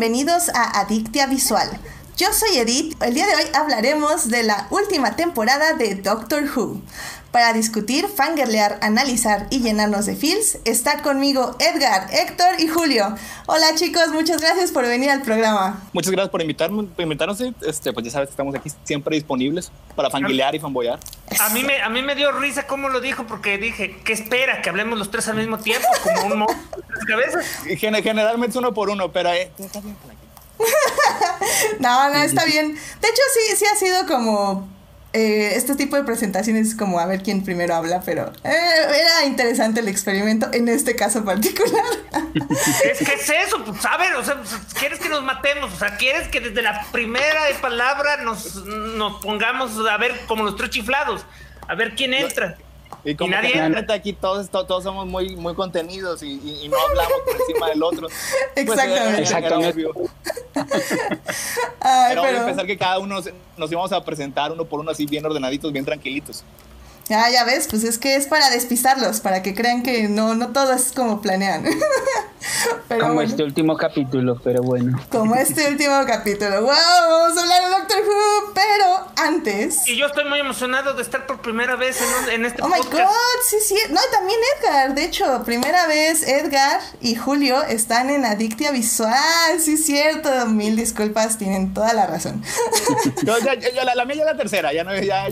bienvenidos a Adictia Visual. Yo soy Edith. El día de hoy hablaremos de la última temporada de Doctor Who. Para discutir, fangirlear, analizar y llenarnos de feels, está conmigo Edgar, Héctor y Julio. Hola chicos, muchas gracias por venir al programa. Muchas gracias por invitarnos, por invitarnos. Este, pues ya sabes que estamos aquí siempre disponibles para fangirlear y fanboyar. A mí, me, a mí me dio risa cómo lo dijo, porque dije, ¿qué espera? Que hablemos los tres al mismo tiempo, como un monstruo de cabezas. Generalmente es uno por uno, pero eh, está bien no, no, está bien. De hecho, sí, sí ha sido como eh, este tipo de presentaciones como a ver quién primero habla, pero eh, era interesante el experimento en este caso particular. es que es eso, pues, ¿sabes? O sea, pues, quieres que nos matemos, o sea, quieres que desde la primera palabra nos, nos pongamos a ver como los tres chiflados, a ver quién entra. Y como nadie que aquí todos, todos, somos muy, muy contenidos y, no hablamos por encima del otro. Exactamente. Pues, Exactamente. Ay, pero, pero... pensar que cada uno nos íbamos a presentar uno por uno así bien ordenaditos, bien tranquilitos. Ya, ya ves, pues es que es para despistarlos, para que crean que no, no todo es como planean. como este último capítulo, pero bueno. Como este último capítulo. ¡Wow! Vamos a hablar de Doctor Who, pero antes. Y yo estoy muy emocionado de estar por primera vez en, en este oh podcast. ¡Oh my god! Sí, sí. No, también Edgar. De hecho, primera vez Edgar y Julio están en Adictia Visual. Sí, cierto. Mil disculpas, tienen toda la razón. yo, ya, la, mía ya es la tercera. Ya, no, ya,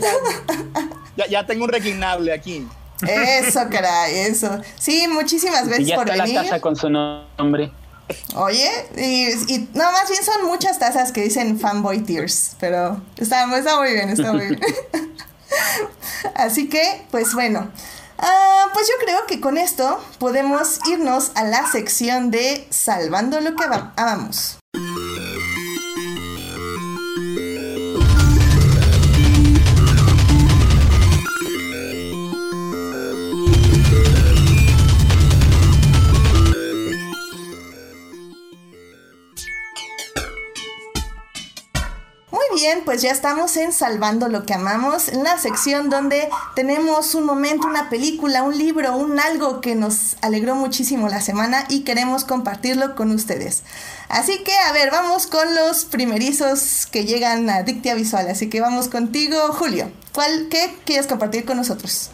ya, ya tengo un requignable aquí. Eso, caray, eso. Sí, muchísimas ya por está la taza con su nombre. Oye, y, no, más bien son muchas tazas que dicen fanboy tears, pero está, está muy bien, está muy bien. Así que, pues bueno, ah, pues yo creo que con esto podemos irnos a la sección de Salvando lo que amamos. Bien, pues ya estamos en Salvando lo que amamos, en la sección donde tenemos un momento, una película, un libro, un algo que nos alegró muchísimo la semana y queremos compartirlo con ustedes. Así que, a ver, vamos con los primerizos que llegan a Dictia Visual. Así que vamos contigo, Julio. ¿Cuál, qué quieres compartir con nosotros?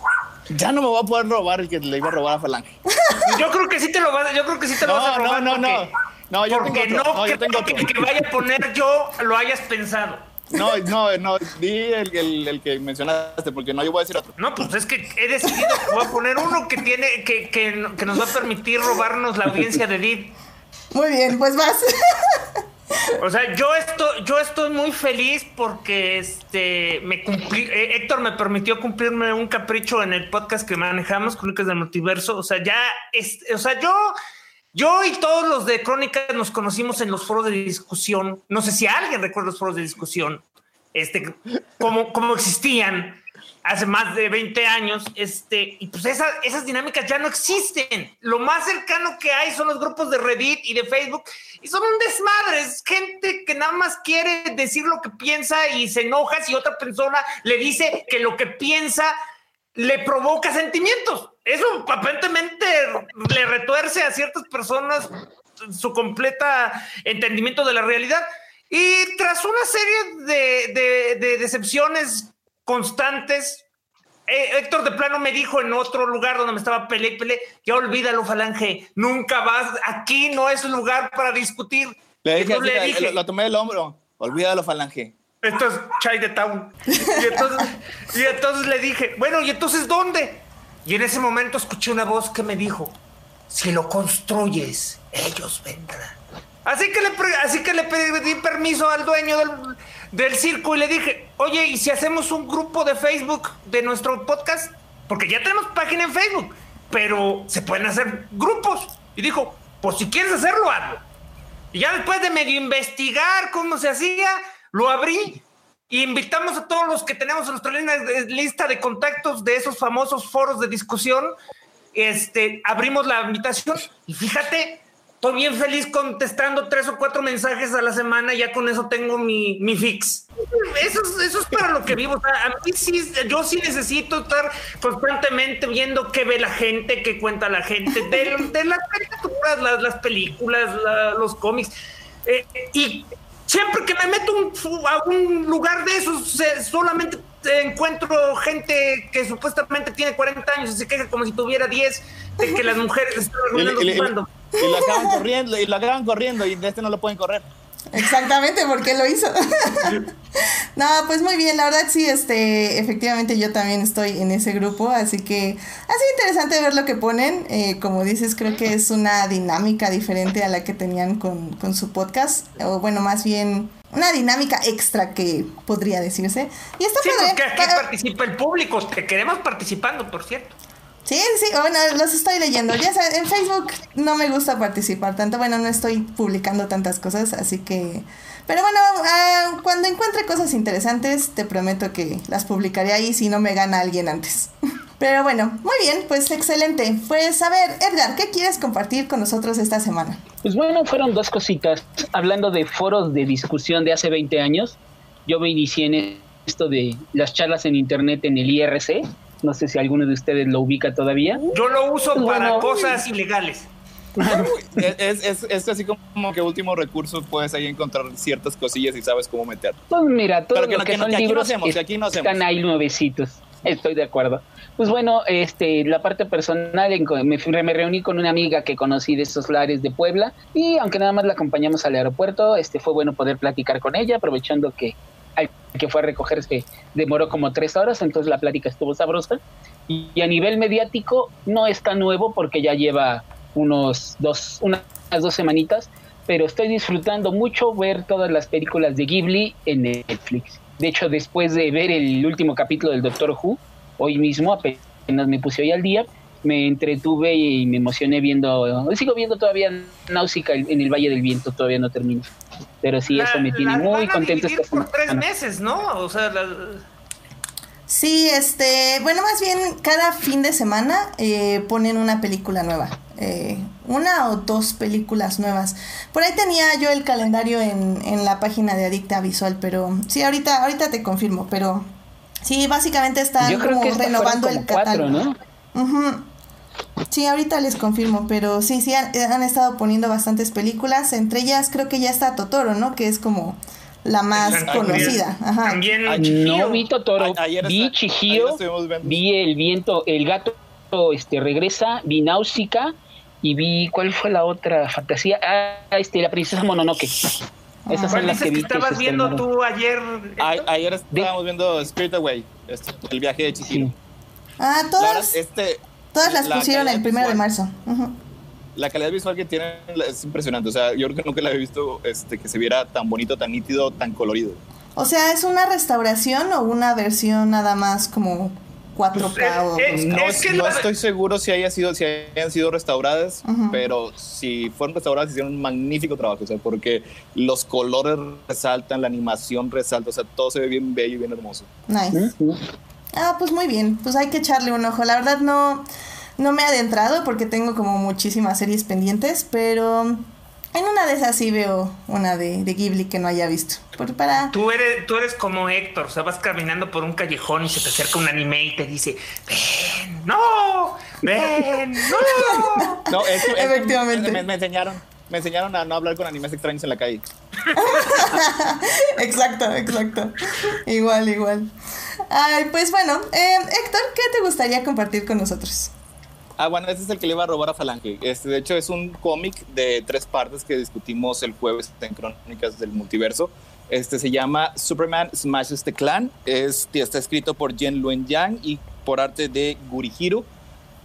Ya no me va a poder robar el que le iba a robar a Falange. yo creo que sí te lo vas, yo creo que sí te lo vas a robar. No, no, no. No, yo porque tengo no, yo tengo que, que vaya a poner yo lo hayas pensado. No, no, no, di el, el, el, que mencionaste, porque no, yo voy a decir otro. No, pues es que he decidido que voy a poner uno que tiene, que, que, que nos va a permitir robarnos la audiencia de Did. Muy bien, pues vas. O sea, yo estoy, yo estoy muy feliz porque este me cumplí, eh, Héctor me permitió cumplirme un capricho en el podcast que manejamos, Crónicas del Multiverso. O sea, ya es, o sea, yo yo y todos los de Crónicas nos conocimos en los foros de discusión. No sé si alguien recuerda los foros de discusión, este, cómo existían hace más de 20 años, este, y pues esas dinámicas ya no existen. Lo más cercano que hay son los grupos de Reddit y de Facebook, y son un desmadre, es gente que nada más quiere decir lo que piensa y se enoja si otra persona le dice que lo que piensa le provoca sentimientos. Eso aparentemente le retuerce a ciertas personas su completa entendimiento de la realidad. Y tras una serie de, decepciones constantes, eh, Héctor de plano me dijo en otro lugar donde me estaba pele pele, ya olvídalo, Falange, nunca vas, aquí no es lugar para discutir. Le dije, lo, tomé del hombro, olvídalo, Falange. Esto es Chai de Town. Y entonces, le dije, bueno, ¿y entonces dónde? Y en ese momento escuché una voz que me dijo, si lo construyes, ellos vendrán. Así que le, así que le pedí permiso al dueño del, del circo y le dije, oye, ¿y si hacemos un grupo de Facebook de nuestro podcast? Porque ya tenemos página en Facebook, pero se pueden hacer grupos. Y dijo, pues si quieres hacerlo, hazlo. Y ya después de medio investigar cómo se hacía, lo abrí invitamos a todos los que tenemos en nuestra lista de contactos de esos famosos foros de discusión. Este, abrimos la invitación y fíjate, estoy bien feliz contestando tres o cuatro mensajes a la semana. Ya con eso tengo mi, mi fix. Eso, eso es para lo que vivo. a mí sí, yo sí necesito estar constantemente viendo qué ve la gente, qué cuenta la gente, de, las caricaturas, las, películas, los cómics Eh, y siempre que me meto a un lugar de esos, solamente encuentro gente que supuestamente tiene 40 años y se queja como si tuviera 10 de que las mujeres están y, y, y, lo acaban corriendo, y lo acaban corriendo, y de este no lo pueden correr. Exactamente, porque lo hizo. no, pues muy bien, la verdad sí, este, efectivamente yo también estoy en ese grupo, así que ha sido interesante ver lo que ponen. Eh, como dices, creo que es una dinámica diferente a la que tenían con, con su podcast, o bueno, más bien una dinámica extra que podría decirse. Y está sí, porque aquí participa el público, que queremos participando, por cierto. Sí, sí, bueno, los estoy leyendo. Ya sabes, en Facebook no me gusta participar tanto. Bueno, no estoy publicando tantas cosas, así que. Pero bueno, uh, cuando encuentre cosas interesantes, te prometo que las publicaré ahí si no me gana alguien antes. Pero bueno, muy bien, pues excelente. Pues a ver, Edgar, ¿qué quieres compartir con nosotros esta semana? Pues bueno, fueron dos cositas. Hablando de foros de discusión de hace 20 años, yo me inicié en esto de las charlas en internet en el IRC no sé si alguno de ustedes lo ubica todavía. Yo lo uso pues para cosas ilegales. es, es, así como que último recurso puedes ahí encontrar ciertas cosillas y sabes cómo meter. Pues mira, todo lo que, son libros están ahí nuevecitos. Estoy de acuerdo. Pues bueno, este, la parte personal, me, me, reuní con una amiga que conocí de estos lares de Puebla y aunque nada más la acompañamos al aeropuerto, este, fue bueno poder platicar con ella, aprovechando que que fue a recogerse demoró como tres horas, entonces la plática estuvo sabrosa. Y, a nivel mediático no está nuevo porque ya lleva unos dos, unas dos semanitas, pero estoy disfrutando mucho ver todas las películas de Ghibli en Netflix. De hecho, después de ver el último capítulo del Doctor Who, hoy mismo apenas me puse hoy al día, me entretuve y me emocioné viendo, sigo viendo todavía Náusica en el Valle del Viento, todavía no termino. Pero sí, eso me tiene muy contento. por tres meses, ¿no? O sea, Sí, este, bueno, más bien cada fin de semana eh, ponen una película nueva, eh, una o dos películas nuevas. Por ahí tenía yo el calendario en, en la página de Adicta Visual, pero sí, ahorita, ahorita te confirmo, pero sí, básicamente están como renovando el catálogo. ¿no? Sí, ahorita les confirmo, pero sí, sí, han, estado poniendo bastantes películas, entre ellas creo que ya está Totoro, ¿no? Que es como la más conocida. Ajá. También no vi Totoro, vi Chihiro, vi El Viento, El Gato este regresa, vi Náusica y vi, ¿cuál fue la otra fantasía? Ah, este, La Princesa Mononoke. Esas son las que, vi estabas viendo tú ayer. ayer estábamos viendo Spirit Away, este, el viaje de Chihiro. Ah, todas. este, Todas las pusieron el primero de marzo. La calidad visual que tienen es impresionante. O sea, yo creo que nunca la había visto este, que se viera tan bonito, tan nítido, tan colorido. O sea, ¿es una restauración o una versión nada más como 4K? Pues, no, estoy seguro si, haya sido, si hayan sido restauradas, pero si fueron restauradas hicieron un magnífico trabajo, o sea, porque los colores resaltan, la animación resalta, o sea, todo se ve bien bello y bien hermoso. Nice. Ah, pues muy bien, pues hay que echarle un ojo. La verdad no, no me he adentrado porque tengo como muchísimas series pendientes, pero en una de esas sí veo una de, de Ghibli que no haya visto. para... tú, eres, tú eres como Héctor, o sea, vas caminando por un callejón y se te acerca un anime y te dice, ven, no, ven, no. no, Efectivamente. me, enseñaron. Me enseñaron a no hablar con animes extraños en la calle. exacto, exacto. Igual, igual. Ay, pues bueno, eh, Héctor, ¿qué te gustaría compartir con nosotros? Ah, bueno, este es el que le iba a robar a Falange. Este, de hecho, es un cómic de tres partes que discutimos el jueves en Crónicas del Multiverso. Este se llama Superman Smashes the Clan. Este, está escrito por Jen Luen Yang y por arte de Gurihiro.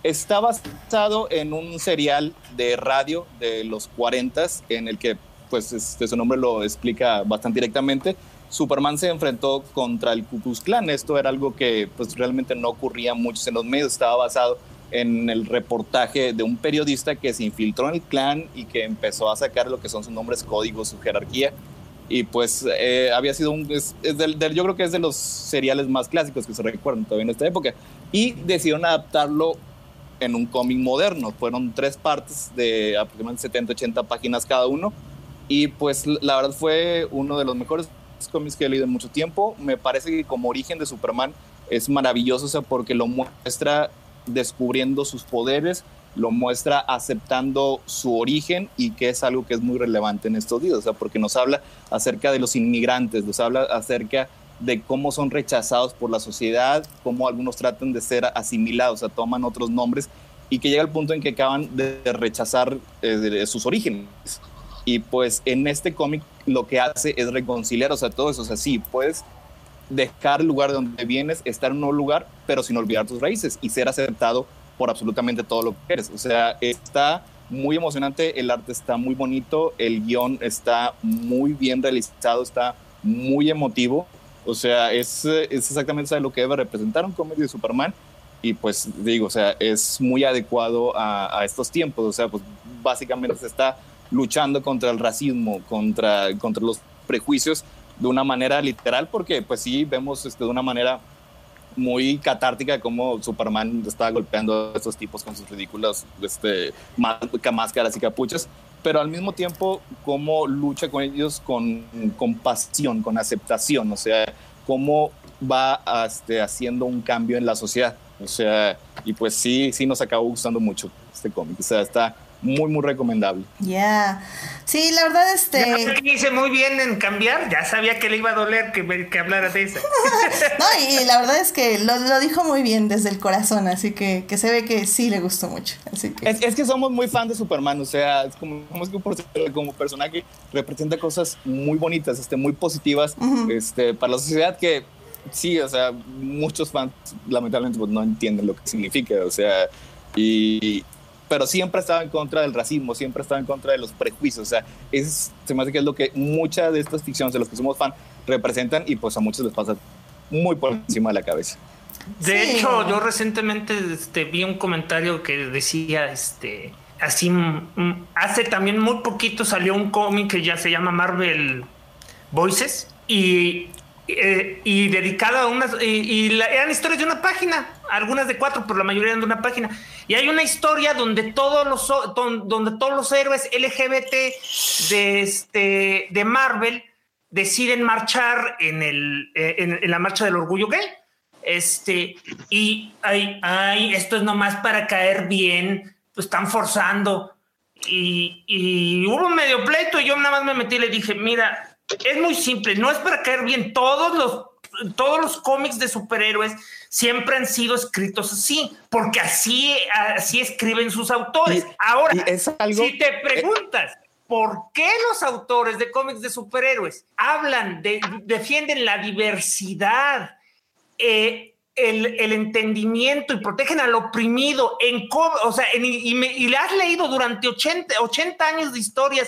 Está basado en un serial de radio de los 40 en el que, pues, este, su nombre lo explica bastante directamente Superman se enfrentó contra el Ku Klux. Esto era algo que pues, realmente no ocurría mucho en los medios, estaba basado en el reportaje de un periodista que se infiltró en el clan y que empezó a sacar lo que son sus nombres códigos, su jerarquía. Y pues eh, había sido un, yo creo que es de los seriales más clásicos que se recuerdan todavía en esta época. Y decidieron adaptarlo en un cómic moderno. Fueron tres partes de aproximadamente 70, 80 páginas cada uno. Y pues la verdad fue uno de los mejores cómics que he leído en mucho tiempo. Me parece que como origen de Superman es maravilloso, o sea, porque lo muestra descubriendo sus poderes lo muestra aceptando su origen y que es algo que es muy relevante en estos días, o sea, porque nos habla acerca de los inmigrantes, nos habla acerca de cómo son rechazados por la sociedad, cómo algunos tratan de ser asimilados, o sea, toman otros nombres y que llega al punto en que acaban de rechazar eh, sus orígenes. Y pues en este cómic lo que hace es reconciliar, o sea, todo eso, o sea, sí, puedes dejar el lugar de donde vienes, estar en un nuevo lugar, pero sin olvidar tus raíces y ser aceptado por absolutamente todo lo que eres. O sea, está muy emocionante, el arte está muy bonito, el guion está muy bien realizado, está muy emotivo. O sea, es, es exactamente lo que debe representar un cómic de Superman. Y pues digo, o sea, es muy adecuado a, a estos tiempos. O sea, pues básicamente se está luchando contra el racismo, contra, contra los prejuicios de una manera literal, porque pues sí vemos este, de una manera muy catártica de cómo Superman estaba golpeando a estos tipos con sus ridículas este, máscaras y capuchas, pero al mismo tiempo cómo lucha con ellos con, con pasión, con aceptación, o sea, cómo va este, haciendo un cambio en la sociedad. O sea, y pues sí, sí nos acabó gustando mucho este cómic. O sea, está muy, muy recomendable. Ya. Sí, la verdad, este. hice muy bien en cambiar. Ya sabía que le iba a doler que, que hablara de eso. no, y la verdad es que lo, lo, dijo muy bien desde el corazón. Así que, que se ve que sí le gustó mucho. Así que... Es, que somos muy fan de Superman. O sea, es como, como, como personaje representa cosas muy bonitas, este, muy positivas este, para la sociedad que sí, o sea, muchos fans lamentablemente pues, no entienden lo que significa, o sea, y, pero siempre estaba en contra del racismo, siempre estaba en contra de los prejuicios. O sea, es, se me hace que es lo que muchas de estas ficciones de los que somos fan representan y pues a muchos les pasa muy por encima de la cabeza. De hecho, yo recientemente este, vi un comentario que decía, este, así, hace también muy poquito salió un cómic que ya se llama Marvel Voices y eh, y dedicada a unas, y, eran historias de una página, algunas de cuatro, pero la mayoría eran de una página. Y hay una historia donde todos los, donde todos los héroes LGBT de, este, de Marvel deciden marchar en, el, eh, en, la marcha del orgullo gay. Este, y ay, ay, esto es nomás para caer bien, pues están forzando. Y, y hubo un medio pleito y yo nada más me metí y le dije, mira, es muy simple, no es para caer bien. Todos los, todos los cómics de superhéroes siempre han sido escritos así, porque así, así escriben sus autores. Ahora, si te preguntas, ¿por qué los autores de cómics de superhéroes hablan de, defienden la diversidad? Eh, el, entendimiento y protegen al oprimido en o sea, y, y, le has leído durante 80, 80 años de historias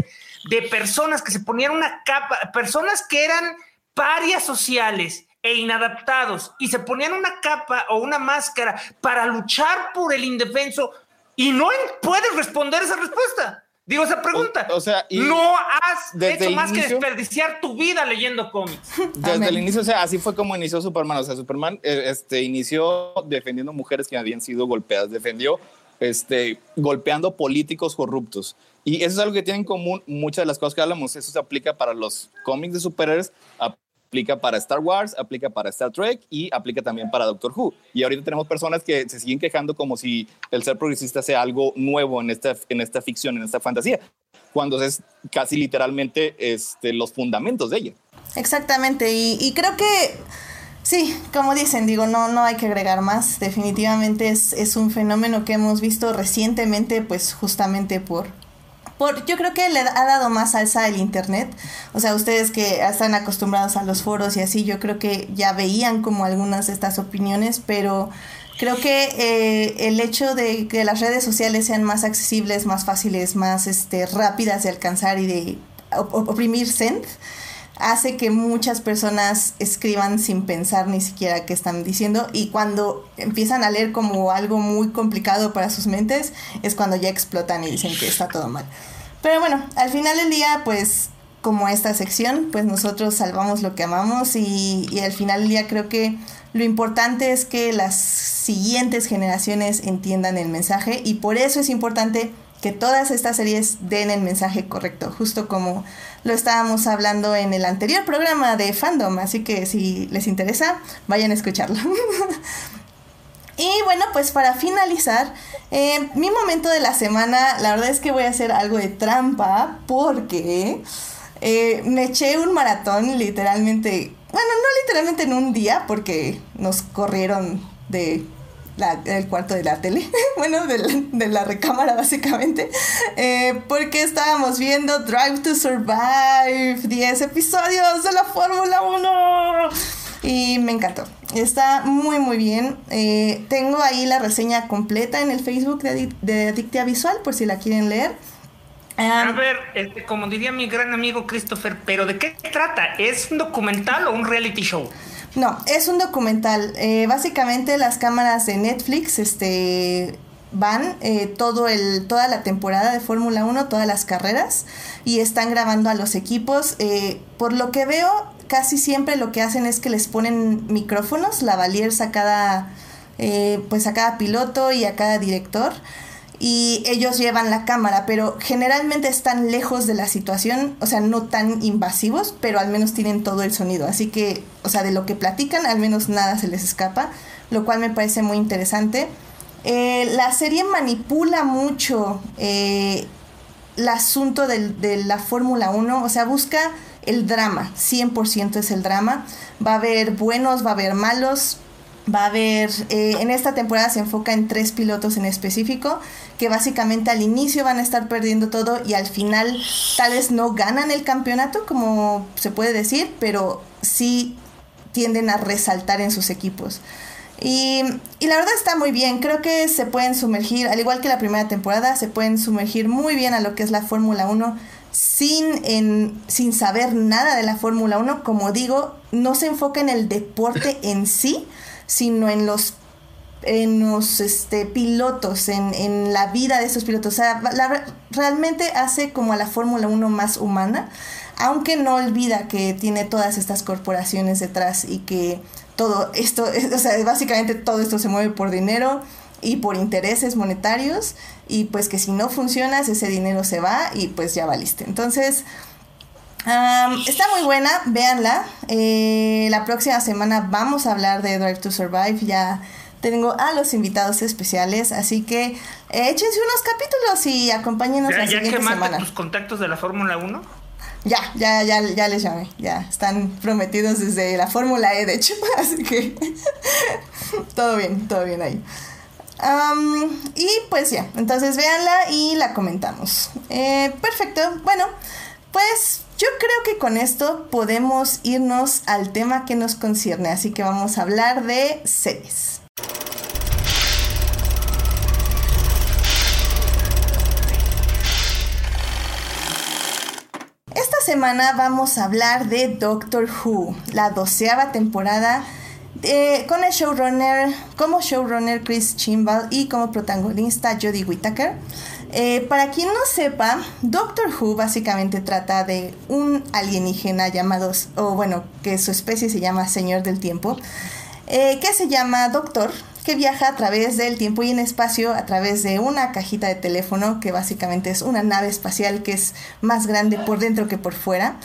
de personas que se ponían una capa, personas que eran parias sociales e inadaptados y se ponían una capa o una máscara para luchar por el indefenso y no puedes responder esa respuesta. Digo esa pregunta. O, sea, no has hecho más que desperdiciar tu vida leyendo cómics. Desde el inicio, o sea, así fue como inició Superman. O sea, Superman eh, este, inició defendiendo mujeres que habían sido golpeadas, defendió este, golpeando políticos corruptos. Y eso es algo que tienen en común muchas de las cosas que hablamos. Eso se aplica para los cómics de superhéroes, aplica para Star Wars, aplica para Star Trek y aplica también para Doctor Who. Y ahorita tenemos personas que se siguen quejando como si el ser progresista sea algo nuevo en esta, en esta ficción, en esta fantasía, cuando es casi literalmente este, los fundamentos de ella. Exactamente, y, y creo que Sí, como dicen, digo, no, no hay que agregar más. Definitivamente es, es un fenómeno que hemos visto recientemente, pues justamente por, por, yo creo que le ha dado más alza el internet. O sea, ustedes que están acostumbrados a los foros y así, yo creo que ya veían como algunas de estas opiniones, pero creo que eh, el hecho de que las redes sociales sean más accesibles, más fáciles, más este, rápidas de alcanzar y de oprimir send hace que muchas personas escriban sin pensar ni siquiera qué están diciendo y cuando empiezan a leer como algo muy complicado para sus mentes es cuando ya explotan y dicen que está todo mal. Pero bueno, al final del día pues como esta sección pues nosotros salvamos lo que amamos y, y al final del día creo que lo importante es que las siguientes generaciones entiendan el mensaje y por eso es importante que todas estas series den el mensaje correcto, justo como lo estábamos hablando en el anterior programa de fandom, así que si les interesa, vayan a escucharlo. Y bueno, pues para finalizar, eh, mi momento de la semana, la verdad es que voy a hacer algo de trampa porque eh, me eché un maratón literalmente, bueno, no literalmente en un día porque nos corrieron de del cuarto de la tele, bueno, de la, recámara básicamente, eh, porque estábamos viendo Drive to Survive, 10 episodios de la Fórmula 1 y me encantó. Está muy muy bien. Eh, tengo ahí la reseña completa en el Facebook de, de Adictia Visual por si la quieren leer. a ver, este, como diría mi gran amigo Christopher, pero ¿de qué trata? ¿Es un documental o un reality show? No, es un documental. Eh, básicamente las cámaras de Netflix este, van eh, todo el, toda la temporada de Fórmula 1, todas las carreras, y están grabando a los equipos. por lo que veo, casi siempre lo que hacen es que les ponen micrófonos, lavaliers a cada, eh, pues a cada piloto y a cada director y ellos llevan la cámara, pero generalmente están lejos de la situación, o sea, no tan invasivos, pero al menos tienen todo el sonido, así que, o sea, de lo que platican, al menos nada se les escapa, lo cual me parece muy interesante. Eh, la serie manipula mucho eh, el asunto de la Fórmula 1, o sea, busca el drama, 100% es el drama. Va a haber buenos, va a haber malos, va a haber, eh, en esta temporada se enfoca en tres pilotos en específico, que básicamente al inicio van a estar perdiendo todo y al final tal vez no ganan el campeonato, como se puede decir, pero sí tienden a resaltar en sus equipos. Y, y, la verdad está muy bien, creo que se pueden sumergir, al igual que la primera temporada, se pueden sumergir muy bien a lo que es la Fórmula 1 sin, en, sin saber nada de la Fórmula 1, como digo, no se enfoca en el deporte en sí, sino en los en los este, pilotos, en, en la vida de esos pilotos. O sea, realmente hace como a la Fórmula 1 más humana, aunque no olvida que tiene todas estas corporaciones detrás y que todo esto, o sea, básicamente todo esto se mueve por dinero y por intereses monetarios y pues que si no funcionas ese dinero se va y pues ya valiste. Entonces, está muy buena, véanla. Eh, la próxima semana vamos a hablar de Drive to Survive, ya tengo a los invitados especiales, así que eh, échense unos capítulos y acompáñenos la siguiente semana. tus contactos de la Fórmula 1? Ya, ya, ya, ya les llamé, ya están prometidos desde la Fórmula E, de hecho, así que todo bien, todo bien ahí y pues ya, entonces véanla y la comentamos. Eh, perfecto, bueno, pues yo creo que con esto podemos irnos al tema que nos concierne, así que vamos a hablar de series. Semana vamos a hablar de Doctor Who, la doceava temporada con el showrunner, como showrunner Chris Chimbal y como protagonista Jodie Whittaker. Eh, para quien no sepa, Doctor Who básicamente trata de un alienígena llamado, o bueno, que su especie se llama Señor del Tiempo, eh, que se llama Doctor, que viaja a través del tiempo y en espacio a través de una cajita de teléfono que básicamente es una nave espacial que es más grande por dentro que por fuera.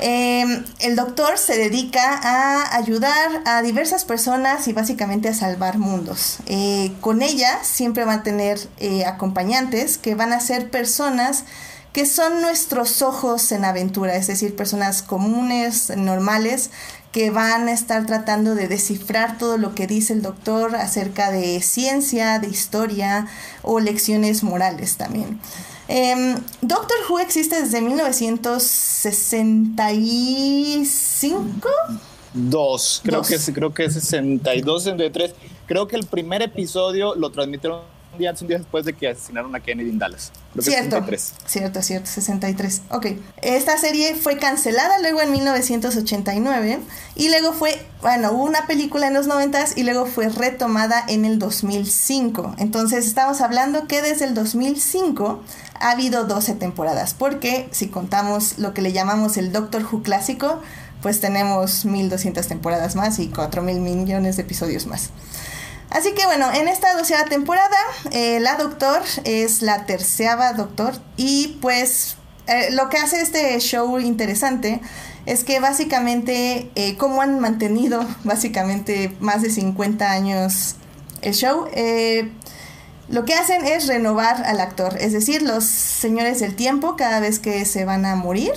Em, el doctor se dedica a ayudar a diversas personas y básicamente a salvar mundos. Eh, con ella siempre va a tener eh, acompañantes que van a ser personas que son nuestros ojos en aventura, es decir, personas comunes, normales, que van a estar tratando de descifrar todo lo que dice el doctor acerca de ciencia, de historia o lecciones morales también. Em, doctor Who existe desde 1965. Dos, creo que creo que es 62, 63. Creo que el primer episodio lo transmitieron un día un día después de que asesinaron a Kennedy en Dallas. cierto, 63. cierto, cierto, 63. Ok. Esta serie fue cancelada luego en 1989 y luego fue, bueno, hubo una película en los 90 y luego fue retomada en el 2005. Entonces estamos hablando que desde el 2005 ha habido 12 temporadas, porque si contamos lo que le llamamos el Doctor Who clásico, pues tenemos 1200 temporadas más y 4000 millones de episodios más. Así que bueno, en esta doceava temporada, eh, la Doctor es la terceava Doctor y pues eh, lo que hace este show interesante es que básicamente, eh, como han mantenido básicamente más de 50 años el show. Eh, lo que hacen es renovar al actor, es decir, los señores del tiempo cada vez que se van a morir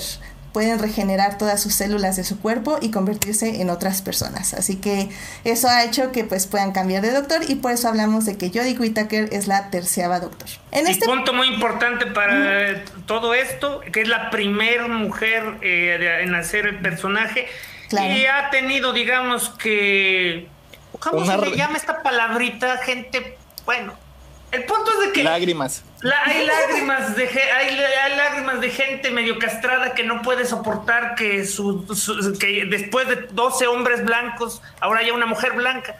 pueden regenerar todas sus células de su cuerpo y convertirse en otras personas. Así que eso ha hecho que pues puedan cambiar de doctor y por eso hablamos de que Jodie Whittaker es la terciava doctor. En este punto muy importante para todo esto, que es la primera mujer eh, en hacer el personaje y ha tenido, digamos que, ¿cómo se le llama esta palabrita, gente? Bueno, el punto es de que. Lágrimas. hay lágrimas de hay, lágrimas de gente medio castrada que no puede soportar que su, que después de 12 hombres blancos ahora haya una mujer blanca.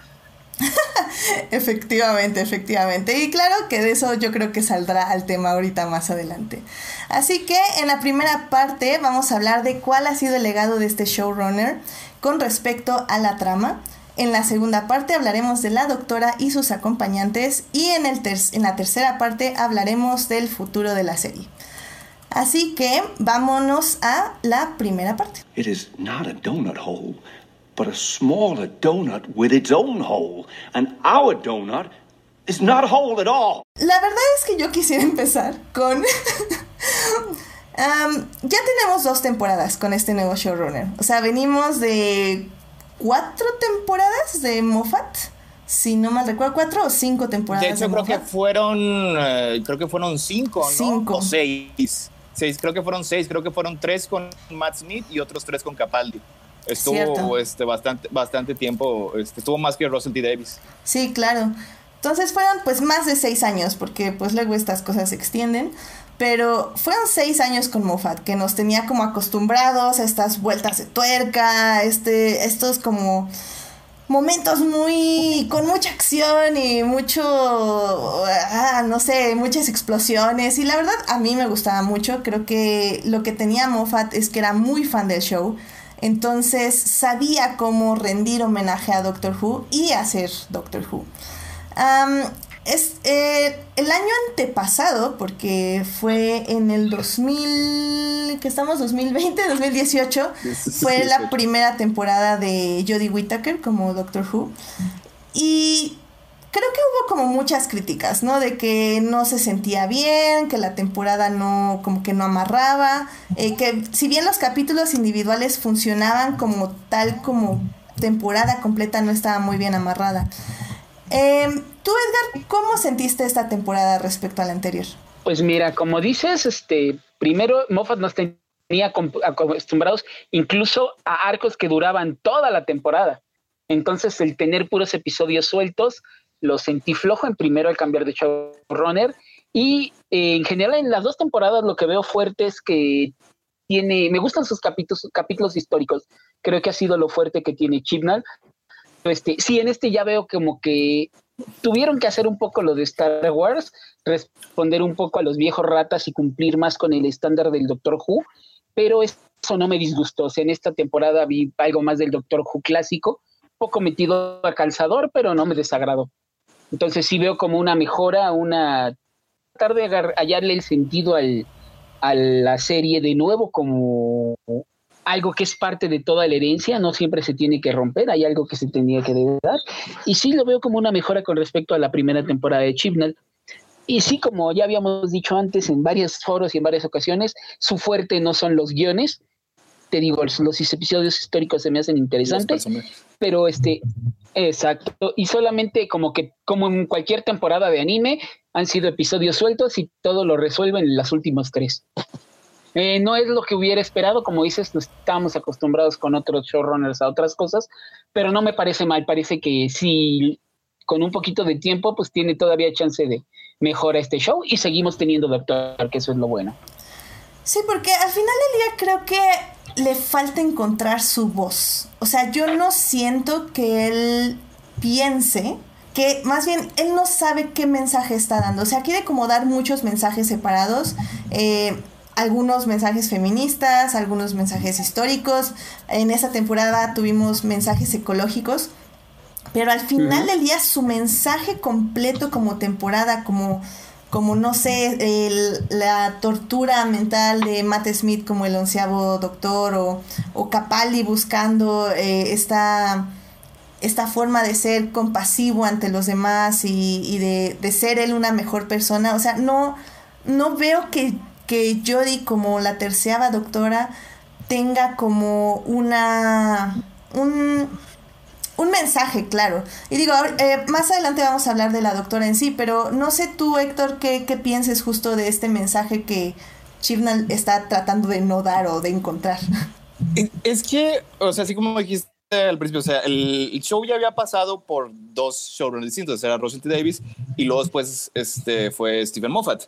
efectivamente, efectivamente. Y claro que de eso yo creo que saldrá al tema ahorita más adelante. Así que en la primera parte vamos a hablar de cuál ha sido el legado de este showrunner con respecto a la trama en la segunda parte hablaremos de la doctora y sus acompañantes y en, el en la tercera parte hablaremos del futuro de la serie. Así que vámonos a la primera parte. It is not a donut hole, but a smaller donut with its own hole. And our donut is not a hole at all. La verdad es que yo quisiera empezar con... ya tenemos dos temporadas con este nuevo showrunner. O sea, venimos de cuatro temporadas de Moffat. Si no mal recuerdo, cuatro o cinco temporadas. De hecho, creo que fueron, eh, creo que fueron cinco, ¿no? Cinco. O seis. Seis, creo que fueron seis, creo que fueron tres con Matt Smith y otros tres con Capaldi. Estuvo este, bastante, bastante tiempo, este, estuvo más que Russell T. Davis. Sí, claro. Entonces fueron pues más de seis años, porque pues luego estas cosas se extienden. Pero fueron seis años con Moffat, que nos tenía como acostumbrados a estas vueltas de tuerca, este, estos como momentos muy con mucha acción y mucho ah, no sé muchas explosiones. Y la verdad a mí me gustaba mucho. Creo que lo que tenía Moffat es que era muy fan del show. Entonces sabía cómo rendir homenaje a Doctor Who y hacer Doctor Who es eh, el año antepasado, porque fue en el 2000, que estamos 2020, 2018, fue la primera temporada de Jodie Whittaker como Doctor Who. Y creo que hubo como muchas críticas, ¿no? De que no se sentía bien, que la temporada no, como que no amarraba, eh, que si bien los capítulos individuales funcionaban como tal, como temporada completa no estaba muy bien amarrada. Eh, Tú, Edgar, ¿cómo sentiste esta temporada respecto a la anterior? Pues mira, como dices, este, primero Moffat nos tenía acostumbrados incluso a arcos que duraban toda la temporada. Entonces, el tener puros episodios sueltos, lo sentí flojo en primero al cambiar de showrunner. Y eh, en general, en las dos temporadas, lo que veo fuerte es que tiene, me gustan sus capítulos, capítulos históricos. Creo que ha sido lo fuerte que tiene Chibnall. Este, sí, en este ya veo como que tuvieron que hacer un poco lo de Star Wars, responder un poco a los viejos ratas y cumplir más con el estándar del Doctor Who, pero eso no me disgustó. O sea, en esta temporada vi algo más del Doctor Who clásico, poco metido a calzador, pero no me desagradó. Entonces sí veo como una mejora, una tratar de hallarle el sentido a la serie de nuevo como algo que es parte de toda la herencia, no siempre se tiene que romper, hay algo que se tenía que dar. Y sí lo veo como una mejora con respecto a la primera temporada de Chibnall. Y sí, como ya habíamos dicho antes en varios foros y en varias ocasiones, su fuerte no son los guiones. Te digo, los, episodios históricos se me hacen interesantes, pero este, exacto. Y solamente como que, como en cualquier temporada de anime, han sido episodios sueltos y todo lo resuelven en las últimas tres. Eh, no es lo que hubiera esperado, como dices, estamos acostumbrados con otros showrunners a otras cosas, pero no me parece mal, parece que si con un poquito de tiempo, pues tiene todavía chance de mejorar este show y seguimos teniendo Doctor, que eso es lo bueno. Sí, porque al final del día creo que le falta encontrar su voz. O sea, yo no siento que él piense que más bien él no sabe qué mensaje está dando. O sea, quiere como dar muchos mensajes separados. Eh, algunos mensajes feministas, algunos mensajes históricos. En esa temporada tuvimos mensajes ecológicos. Pero al final del día su mensaje completo como temporada, como, como no sé, la tortura mental de Matt Smith como el onceavo doctor o, o Capaldi buscando eh, esta esta forma de ser compasivo ante los demás y, de, de, ser él una mejor persona. O sea, no, no veo que, que Jodie como la terceava doctora tenga como una... un un mensaje, claro. Y digo, eh, más adelante vamos a hablar de la doctora en sí, pero no sé tú, Héctor, qué, qué pienses justo de este mensaje que Chibnall está tratando de no dar o de encontrar. Es que, o sea, así como dijiste al principio, o sea, el, show ya había pasado por dos showrunners distintos, era Russell T. Davis y luego después este, fue Stephen Moffat.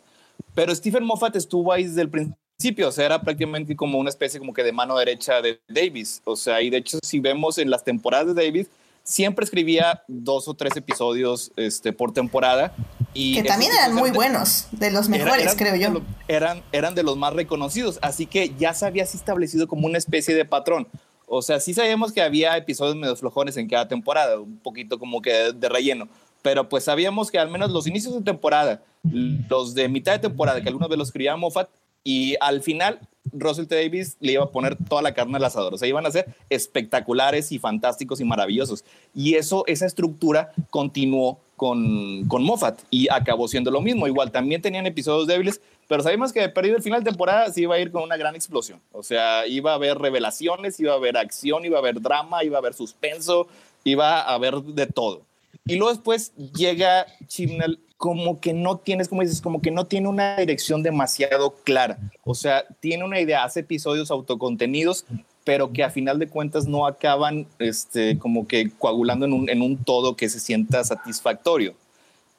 Pero Stephen Moffat estuvo ahí desde el principio, o sea, era prácticamente como una especie como que de mano derecha de Davis. O sea, y de hecho, si vemos en las temporadas de Davis, siempre escribía dos o tres episodios este, por temporada. Y que también eran muy buenos, de los mejores, creo yo. eran, eran de los más reconocidos, así que ya se había establecido como una especie de patrón. O sea, sí sabíamos que había episodios medio flojones en cada temporada, un poquito como que de, relleno, pero pues sabíamos que al menos los inicios de temporada, los de mitad de temporada, que algunos de los escribía Moffat, y al final Russell T. Davis le iba a poner toda la carne al asador. O sea, iban a ser espectaculares y fantásticos y maravillosos. Y eso, esa estructura continuó con, con Moffat y acabó siendo lo mismo. Igual también tenían episodios débiles, pero sabíamos que perdido el final de temporada sí iba a ir con una gran explosión. O sea, iba a haber revelaciones, iba a haber acción, iba a haber drama, iba a haber suspenso, iba a haber de todo. Y luego después llega Chibnall como que no tienes, como dices, como que no tiene una dirección demasiado clara. O sea, tiene una idea, hace episodios autocontenidos, pero que a final de cuentas no acaban este, como que coagulando en un, en un todo que se sienta satisfactorio.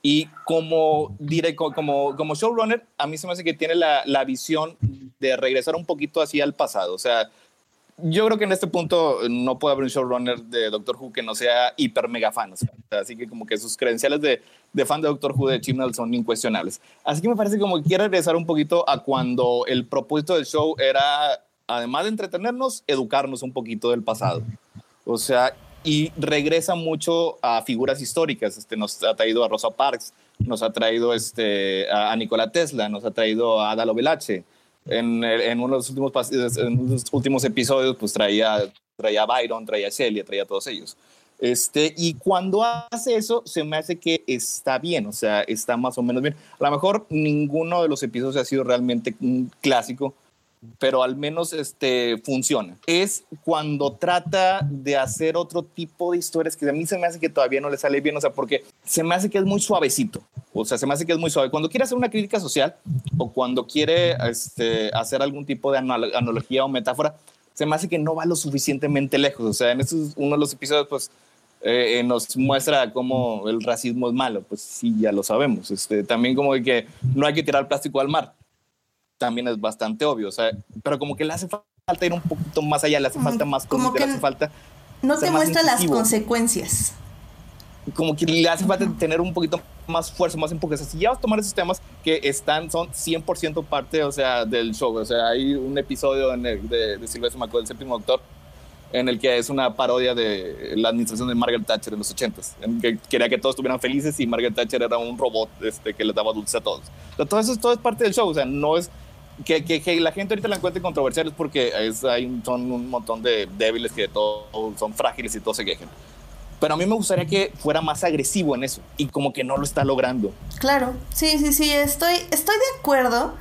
Y como, como, como showrunner, a mí se me hace que tiene la, la visión de regresar un poquito así al pasado. O sea, yo creo que en este punto no puede haber un showrunner de Doctor Who que no sea hiper mega fan. así que como que sus credenciales de, de fan de Doctor Who de Chibnall son incuestionables. Así que me parece como que quiere regresar un poquito a cuando el propósito del show era, además de entretenernos, educarnos un poquito del pasado. O sea, y regresa mucho a figuras históricas. Este, nos ha traído a Rosa Parks, nos ha traído este, a, Nikola Tesla, nos ha traído a Adalo Velache en, en, uno de los últimos, en últimos episodios, pues traía, traía a Byron, traía a Celia, traía a todos ellos. Este, y cuando hace eso, se me hace que está bien, o sea, está más o menos bien. A lo mejor ninguno de los episodios ha sido realmente un clásico, pero al menos este, funciona. Es cuando trata de hacer otro tipo de historias que a mí se me hace que todavía no le sale bien, o sea, porque se me hace que es muy suavecito, o sea, se me hace que es muy suave. Cuando quiere hacer una crítica social o cuando quiere este, hacer algún tipo de analogía o metáfora, se me hace que no va lo suficientemente lejos. O sea, en estos, uno de los episodios, pues, eh, nos muestra cómo el racismo es malo. Pues sí, ya lo sabemos. Este, también como que no hay que tirar plástico al mar. También es bastante obvio. O sea, pero como que le hace falta ir un poquito más allá, le hace falta más como que le hace falta. No te muestra las consecuencias. Como que le hace falta tener un poquito más fuerza, más empuje. si ya vas a tomar esos temas que están, son 100% parte, o sea, del show. O sea, hay un episodio en el, de, de Silvestre McCoy, el séptimo doctor, en el que es una parodia de la administración de Margaret Thatcher en los 80s, en que quería que todos estuvieran felices y Margaret Thatcher era un robot este, que les daba dulces a todos. todo eso todo es parte del show, o sea, no es que, que, la gente ahorita la encuentre controversial es porque es, hay un, son un montón de débiles que todos son frágiles y todos se quejen. Pero a mí me gustaría que fuera más agresivo en eso y como que no lo está logrando. Claro, sí, sí, sí, estoy, estoy de acuerdo.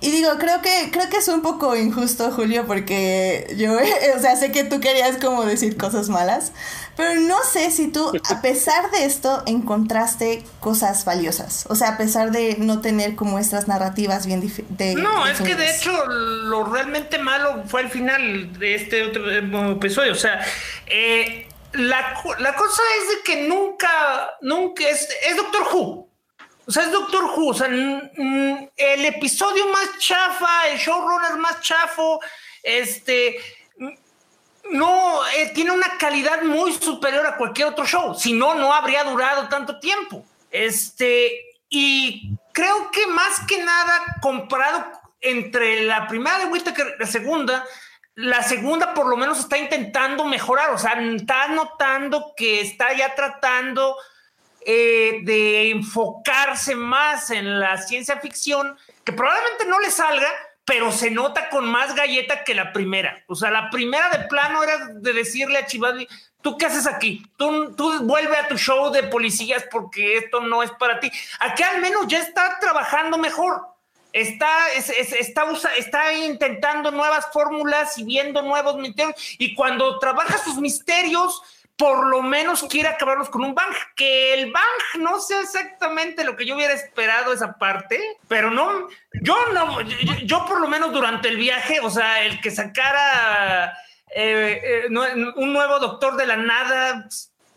Y digo, creo que, creo que es un poco injusto, Julio, porque yo, o sea, sé que tú querías como decir cosas malas, pero no sé si tú, a pesar de esto, encontraste cosas valiosas. O sea, a pesar de no tener como estas narrativas bien de No, es que de hecho lo realmente malo fue el final de este otro episodio. O sea, eh, la, la, cosa es de que nunca, nunca es, es Doctor Who. O sea, es Doctor Who. O sea, el episodio más chafa, el showrunner más chafo, este, no, eh, tiene una calidad muy superior a cualquier otro show. Si no, no habría durado tanto tiempo. Este, y creo que más que nada, comparado entre la primera de y la segunda, la segunda por lo menos está intentando mejorar, o sea, está notando que está ya tratando eh, de enfocarse más en la ciencia ficción, que probablemente no le salga, pero se nota con más galleta que la primera. O sea, la primera de plano era de decirle a Chivas, ¿tú qué haces aquí? Tú, tú vuelve a tu show de policías porque esto no es para ti. Aquí al menos ya está trabajando mejor. Está, está, está intentando nuevas fórmulas y viendo nuevos misterios. Y cuando trabaja sus misterios, por lo menos quiere acabarlos con un bang, que el bang no sea exactamente lo que yo hubiera esperado esa parte, pero no, yo no, yo, por lo menos durante el viaje, o sea, el que sacara eh, eh, un nuevo doctor de la nada,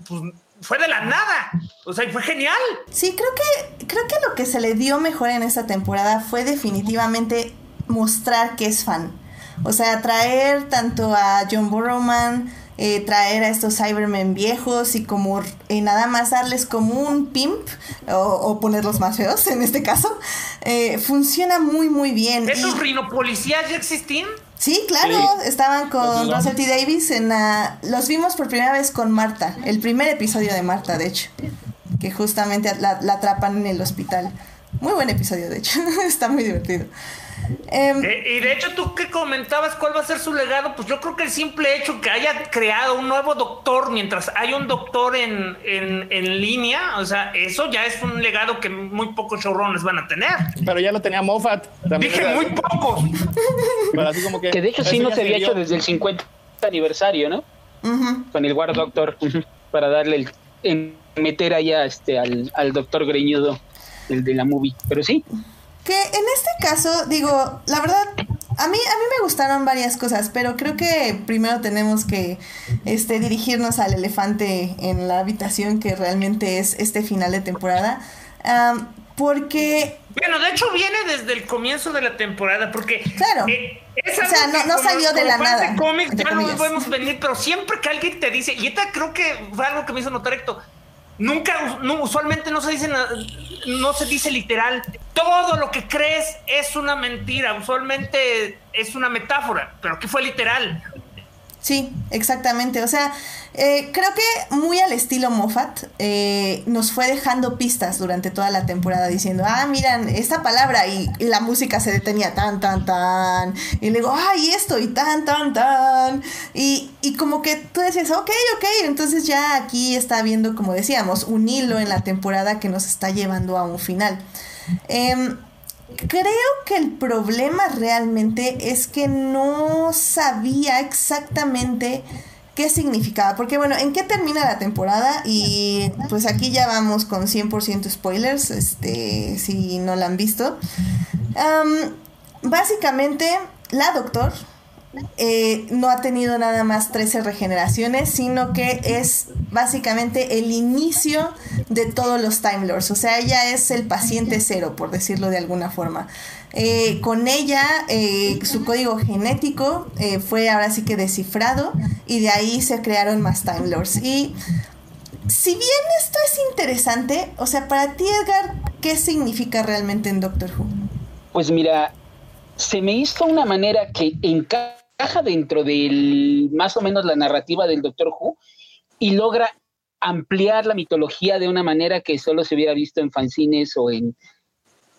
pues fue de la nada, o sea, fue genial. Sí, creo que, creo que lo que se le dio mejor en esta temporada fue definitivamente mostrar que es fan. O sea, traer tanto a John Borrowman, eh, traer a estos Cybermen viejos y como eh, nada más darles como un pimp o, ponerlos más feos en este caso, eh, funciona muy muy bien. ¿Esos rinopolicías ya existían? Sí, claro, estaban con Russell T. Davis en los vimos por primera vez con Marta, el primer episodio de Marta, de hecho, que justamente la atrapan en el hospital. Muy buen episodio, de hecho, está muy divertido. Em, eh, y de hecho, tú que comentabas cuál va a ser su legado, pues yo creo que el simple hecho que haya creado un nuevo doctor mientras hay un doctor en, en, línea, o sea, eso ya es un legado que muy pocos showrunners van a tener. Pero ya lo tenía Moffat. Dije muy pocos. que, de hecho sí no se había hecho desde el 50 aniversario, ¿no? Con el War Doctor, para darle el, meter allá este, al, al doctor greñudo, el de la movie. Pero sí. Que en este caso, digo, la verdad, a mí, a mí me gustaron varias cosas, pero creo que primero tenemos que este, dirigirnos al elefante en la habitación que realmente es este final de temporada. porque... Bueno, de hecho viene desde el comienzo de la temporada, porque... Claro. Eh, o sea, no, salió de la nada. Cómics, ya no podemos venir, pero siempre que alguien te dice, y esta creo que fue algo que me hizo notar esto, Nunca, usualmente no se dice, no se dice literal. Todo lo que crees es una mentira. Usualmente es una metáfora, pero aquí fue literal. Sí, exactamente. O sea, eh, creo que muy al estilo Moffat eh, nos fue dejando pistas durante toda la temporada diciendo, ah, miran, esta palabra y, la música se detenía tan, tan, tan. Y luego, ay, esto y tan, tan, tan. Y, y como que tú decías, ok, ok, entonces ya aquí está viendo, como decíamos, un hilo en la temporada que nos está llevando a un final. Eh, Creo que el problema realmente es que no sabía exactamente qué significaba. Porque bueno, ¿en qué termina la temporada? Y pues aquí ya vamos con 100% spoilers, este, si no la han visto. básicamente, la doctor eh, no ha tenido nada más 13 regeneraciones, sino que es básicamente el inicio de todos los Time Lords. O sea, ella es el paciente cero, por decirlo de alguna forma. Eh, con ella, eh, su código genético fue ahora sí que descifrado y de ahí se crearon más Time Lords. Y si bien esto es interesante, o sea, para ti, Edgar, ¿qué significa realmente en Doctor Who? Pues mira, se me hizo una manera que en dentro de más o menos la narrativa del Doctor Who y logra ampliar la mitología de una manera que solo se hubiera visto en fanzines o en,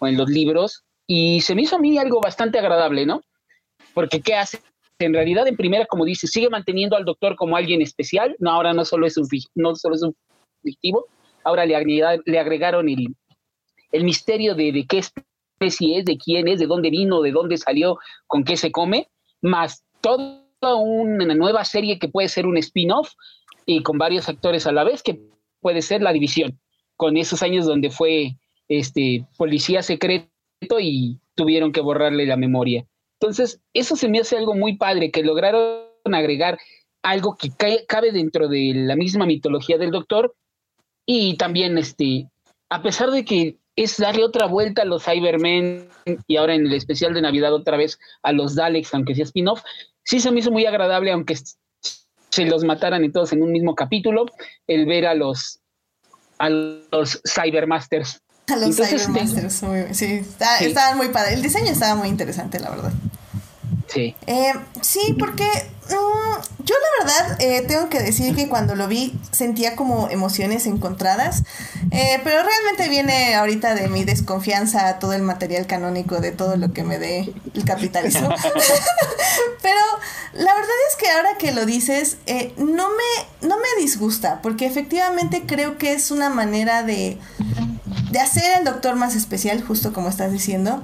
o en los libros. Y se me hizo a mí algo bastante agradable, ¿no? Porque ¿qué hace? En realidad, en primera, como dice, sigue manteniendo al doctor como alguien especial. No, ahora no solo es un, no solo es un fictivo, ahora le, agregaron, le agregaron el, el misterio de, de qué especie es, de quién es, de dónde vino, de dónde salió, con qué se come, más toda una nueva serie que puede ser un spin-off y con varios actores a la vez, que puede ser La División, con esos años donde fue este policía secreto y tuvieron que borrarle la memoria. Entonces, eso se me hace algo muy padre, que lograron agregar algo que cabe dentro de la misma mitología del doctor y también, este, a pesar de que es darle otra vuelta a los Cybermen y ahora en el especial de Navidad otra vez a los Daleks, aunque sea spin-off, sí se me hizo muy agradable, aunque se los mataran y todos en un mismo capítulo, el ver a los a los Cybermasters. A los Cybermasters, sí, estaban muy padre. El diseño estaba muy interesante, la verdad. Sí. Eh, sí, porque mm, yo la verdad eh, tengo que decir que cuando lo vi sentía como emociones encontradas, eh, pero realmente viene ahorita de mi desconfianza a todo el material canónico de todo lo que me dé el capitalismo. pero la verdad es que ahora que lo dices, no, me, no me disgusta, porque efectivamente creo que es una manera de, de hacer el doctor más especial, justo como estás diciendo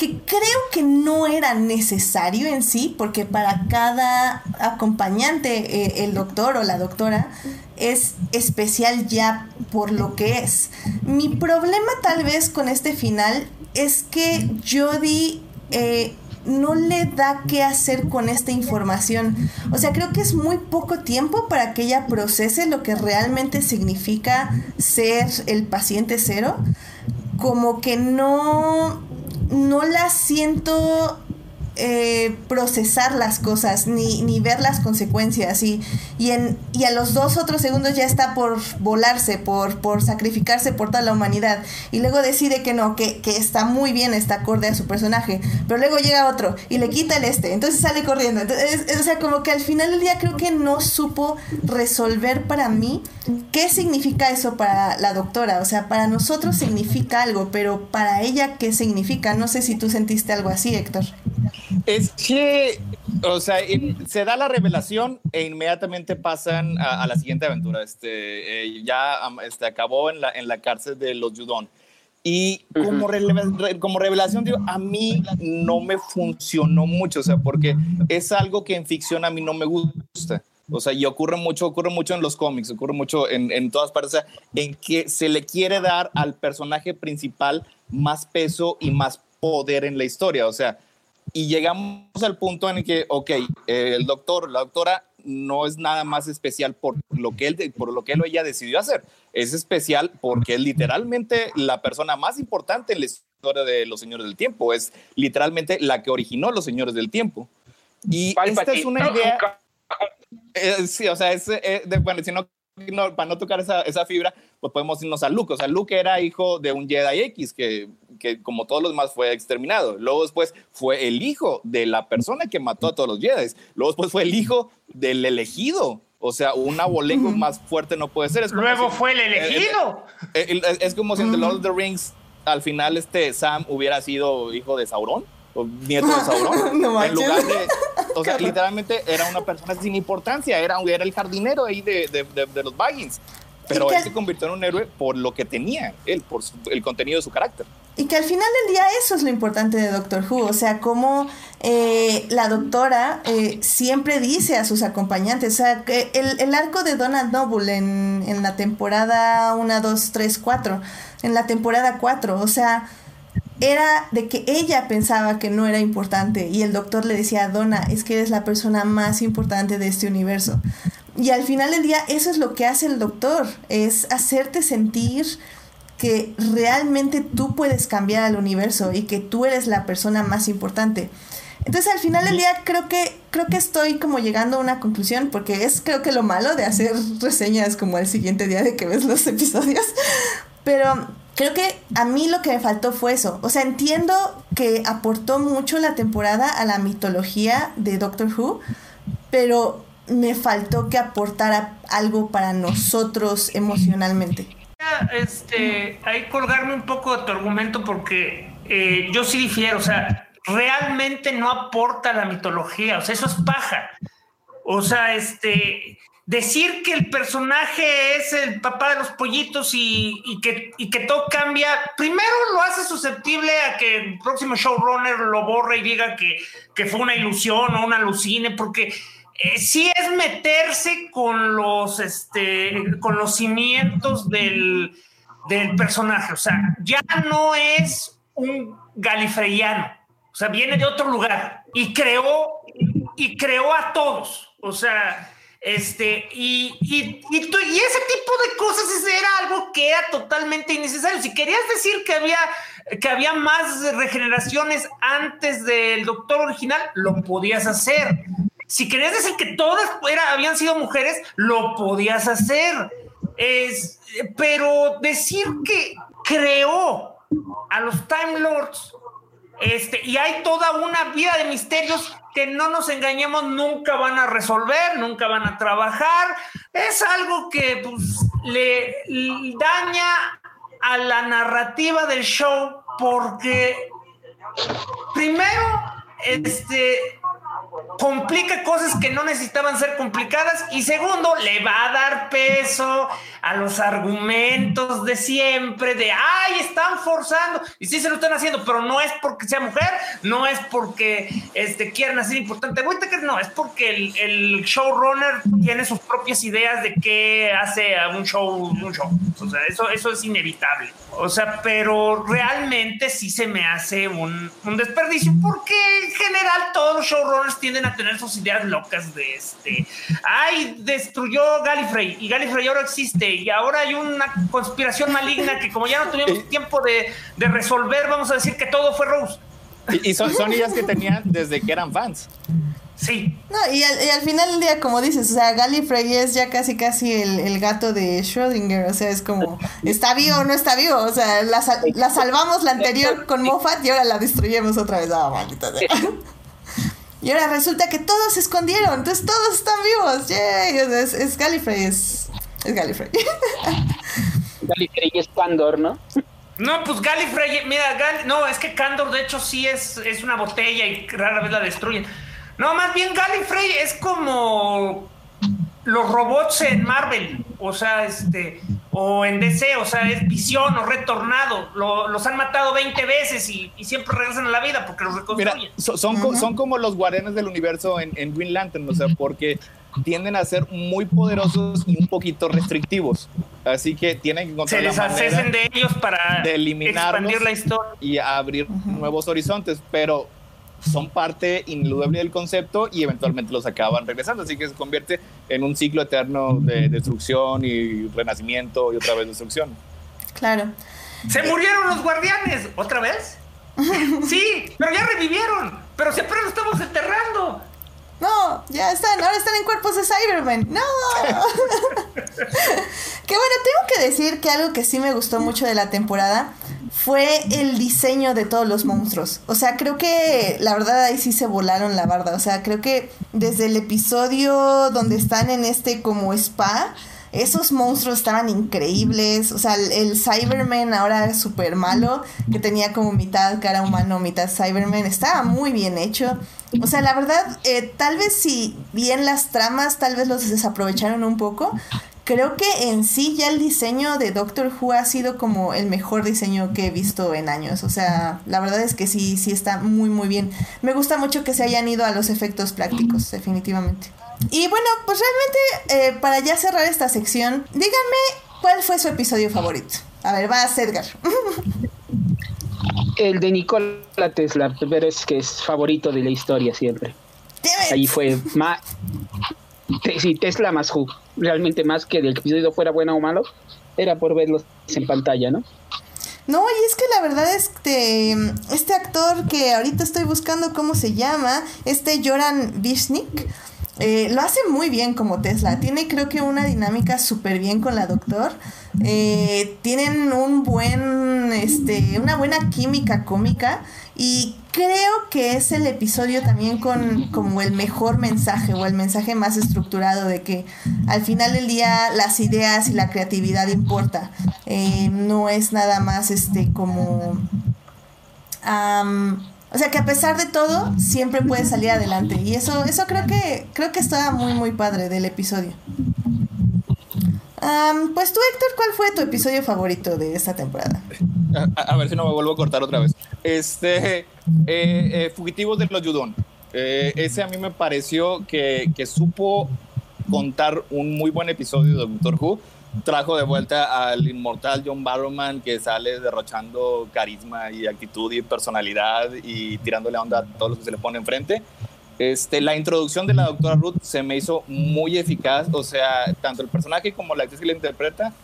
que creo que no era necesario en sí, porque para cada acompañante eh, el doctor o la doctora es especial ya por lo que es. Mi problema tal vez con este final es que Jodie eh, no le da qué hacer con esta información. O sea, creo que es muy poco tiempo para que ella procese lo que realmente significa ser el paciente cero. Como que no no la siento eh, procesar las cosas ni, ni, ver las consecuencias. Y, y, en, y a los dos otros segundos ya está por volarse, por, por sacrificarse por toda la humanidad. Y luego decide que no, que, que, está muy bien, está acorde a su personaje, pero luego llega otro y le quita el este, entonces sale corriendo. Entonces, o sea, como que al final del día creo que no supo resolver para mí qué significa eso para la doctora, o sea, para nosotros significa algo, pero para ella qué significa, no sé si tú sentiste algo así, Héctor. Es que, o sea, se da la revelación e inmediatamente pasan a, la siguiente aventura. Este, eh, ya este, acabó en la, en la cárcel de los Judón. Y como, como revelación, digo, a mí no me funcionó mucho, o sea, porque es algo que en ficción a mí no me gusta. O sea, y ocurre mucho, ocurre mucho en los cómics, ocurre mucho en, en todas partes, o sea, en que se le quiere dar al personaje principal más peso y más poder en la historia. O sea, y llegamos al punto en el que, ok, el doctor, la doctora no es nada más especial por lo que él, por lo que él o ella decidió hacer. Es especial porque es literalmente la persona más importante en la historia de los señores del tiempo. Es literalmente la que originó los señores del tiempo. Y esta es una idea. Eh, sí, o sea, es, eh, bueno, si no para no tocar esa, esa, fibra, pues podemos irnos a Luke. O sea, Luke era hijo de un Jedi X que, que, como todos los demás, fue exterminado. Luego después fue el hijo de la persona que mató a todos los Jedi. Luego después fue el hijo del elegido. O sea, un abolengo más fuerte no puede ser. Luego fue el elegido. es como si en The Lord of the Rings, al final, este Sam hubiera sido hijo de Sauron o nieto de Sauron. no en lugar de, o sea, literalmente era una persona sin importancia, era, era el jardinero ahí de, de, de, los Baggins. Pero él se convirtió en un héroe por lo que tenía él, por el contenido de su carácter. Y que al final del día eso es lo importante de Doctor Who, o sea, como eh, la doctora eh, siempre dice a sus acompañantes, o sea, que el, el arco de Donald Noble en, en la temporada 1, 2, 3, 4, en la temporada 4, o sea, era de que ella pensaba que no era importante y el doctor le decía, Donna, es que eres la persona más importante de este universo. Y al final del día eso es lo que hace el doctor, es hacerte sentir que realmente tú puedes cambiar al universo y que tú eres la persona más importante. Entonces al final del día creo que creo que estoy como llegando a una conclusión porque es creo que lo malo de hacer reseñas como el siguiente día de que ves los episodios. Pero creo que a mí lo que me faltó fue eso. O sea, entiendo que aportó mucho la temporada a la mitología de Doctor Who, pero me faltó que aportara algo para nosotros emocionalmente. Este, ahí colgarme un poco de tu argumento porque eh, yo sí difiero, o sea, realmente no aporta la mitología, o sea, eso es paja. O sea, este, decir que el personaje es el papá de los pollitos y, que, que, todo cambia, primero lo hace susceptible a que el próximo showrunner lo borre y diga que, que fue una ilusión o una alucine, porque eh, sí es meterse con los, este, con los cimientos del, del personaje, o sea, ya no es un galifreyano, o sea, viene de otro lugar y creó, y creó a todos, o sea este, y, y, y, ese tipo de cosas era algo que era totalmente innecesario. Si querías decir que había, que había más regeneraciones antes del doctor original, lo podías hacer. Si querías decir que todas habían sido mujeres, lo podías hacer. Es, pero decir que creó a los Time Lords Este, y hay toda una vida de misterios que no nos engañemos, nunca van a resolver, nunca van a trabajar. Es algo que pues, le daña a la narrativa del show porque primero, este, complica cosas que no necesitaban ser complicadas y segundo, le va a dar peso a los argumentos de siempre de, ay, están forzando y sí se lo están haciendo, pero no es porque sea mujer, no es porque este, quieran hacer importante no, es porque el, el, showrunner tiene sus propias ideas de qué hace a un show, un show. O sea, eso, eso es inevitable. O sea, pero realmente sí se me hace un, un desperdicio porque en general todos los showrunners tienden a tener sus ideas locas de este, ay, destruyó Gallifrey y Gallifrey ahora existe y ahora hay una conspiración maligna que como ya no tuvimos tiempo de, de resolver, vamos a decir que todo fue Rose. Y, son, son ideas que tenían desde que eran fans. Sí. No, y al, final del día, como dices, o sea, Gallifrey es ya casi casi el, gato de Schrödinger, o sea, es como, ¿está vivo o no está vivo? O sea, la, la salvamos la anterior con Moffat y ahora la destruyemos otra vez. Ah, maldita sea. Y ahora resulta que todos se escondieron, entonces todos están vivos. Yay, es, es Gallifrey, es, es Gallifrey. Gallifrey es Candor, ¿no? No, pues Gallifrey, mira, no, es que Candor de hecho sí es, es una botella y rara vez la destruyen. No, más bien Gallifrey es como los robots en Marvel, o sea, este, o en DC, o sea, es visión o retornado. los han matado 20 veces y, siempre regresan a la vida porque los reconstruyen. son, son como los guardianes del universo en, en, Green Lantern, o sea, porque tienden a ser muy poderosos y un poquito restrictivos. Así que tienen que encontrar Se les la de ellos para de expandir la historia y abrir nuevos horizontes, pero son parte indudable del concepto y eventualmente los acaban regresando, así que se convierte en un ciclo eterno de destrucción y renacimiento y otra vez destrucción. Claro. Se murieron los guardianes, ¿otra vez? Sí, pero ya revivieron, pero siempre los estamos enterrando. No, ya están, ahora están en cuerpos de Cybermen. No. que bueno, tengo que decir que algo que sí me gustó mucho de la temporada fue el diseño de todos los monstruos. O sea, creo que la verdad ahí sí se volaron la barda. O sea, creo que desde el episodio donde están en este como spa, esos monstruos estaban increíbles. O sea, el, Cyberman ahora súper malo, que tenía como mitad cara humano, mitad Cyberman. Estaba muy bien hecho. O sea, la verdad, eh, tal vez si bien las tramas, tal vez los desaprovecharon un poco, creo que en sí ya el diseño de Doctor Who ha sido como el mejor diseño que he visto en años. O sea, la verdad es que sí, sí está muy, muy bien. Me gusta mucho que se hayan ido a los efectos prácticos, definitivamente. Y bueno, pues realmente, eh, para ya cerrar esta sección, díganme cuál fue su episodio favorito. A ver, va a Edgar. El de Nikola Tesla, pero es que es favorito de la historia siempre. Ahí fue más, sí, Tesla más Who. Realmente más que del episodio fuera bueno o malo, era por verlos en pantalla, ¿no? No, y es que la verdad este, este actor que ahorita estoy buscando cómo se llama, este Joran Vishnik, eh, lo hace muy bien como Tesla. Tiene creo que una dinámica súper bien con la doctor. Eh, tienen un buen, este, una buena química cómica y creo que es el episodio también con como el mejor mensaje o el mensaje más estructurado de que al final del día las ideas y la creatividad importa. Eh, no es nada más este como... O sea que a pesar de todo, siempre puede salir adelante. Y eso, eso creo que, creo que está muy, muy padre del episodio. pues tú, Héctor, ¿cuál fue tu episodio favorito de esta temporada? A, ver si no me vuelvo a cortar otra vez. Este, eh, eh, Fugitivos de los Judón. Eh, ese a mí me pareció que, que supo contar un muy buen episodio de Doctor Who trajo de vuelta al inmortal John Barrowman que sale derrochando carisma y actitud y personalidad y tirándole onda a todos los que se le pone enfrente. Este, la introducción de la doctora Ruth se me hizo muy eficaz, o sea, tanto el personaje como la actriz que la interpreta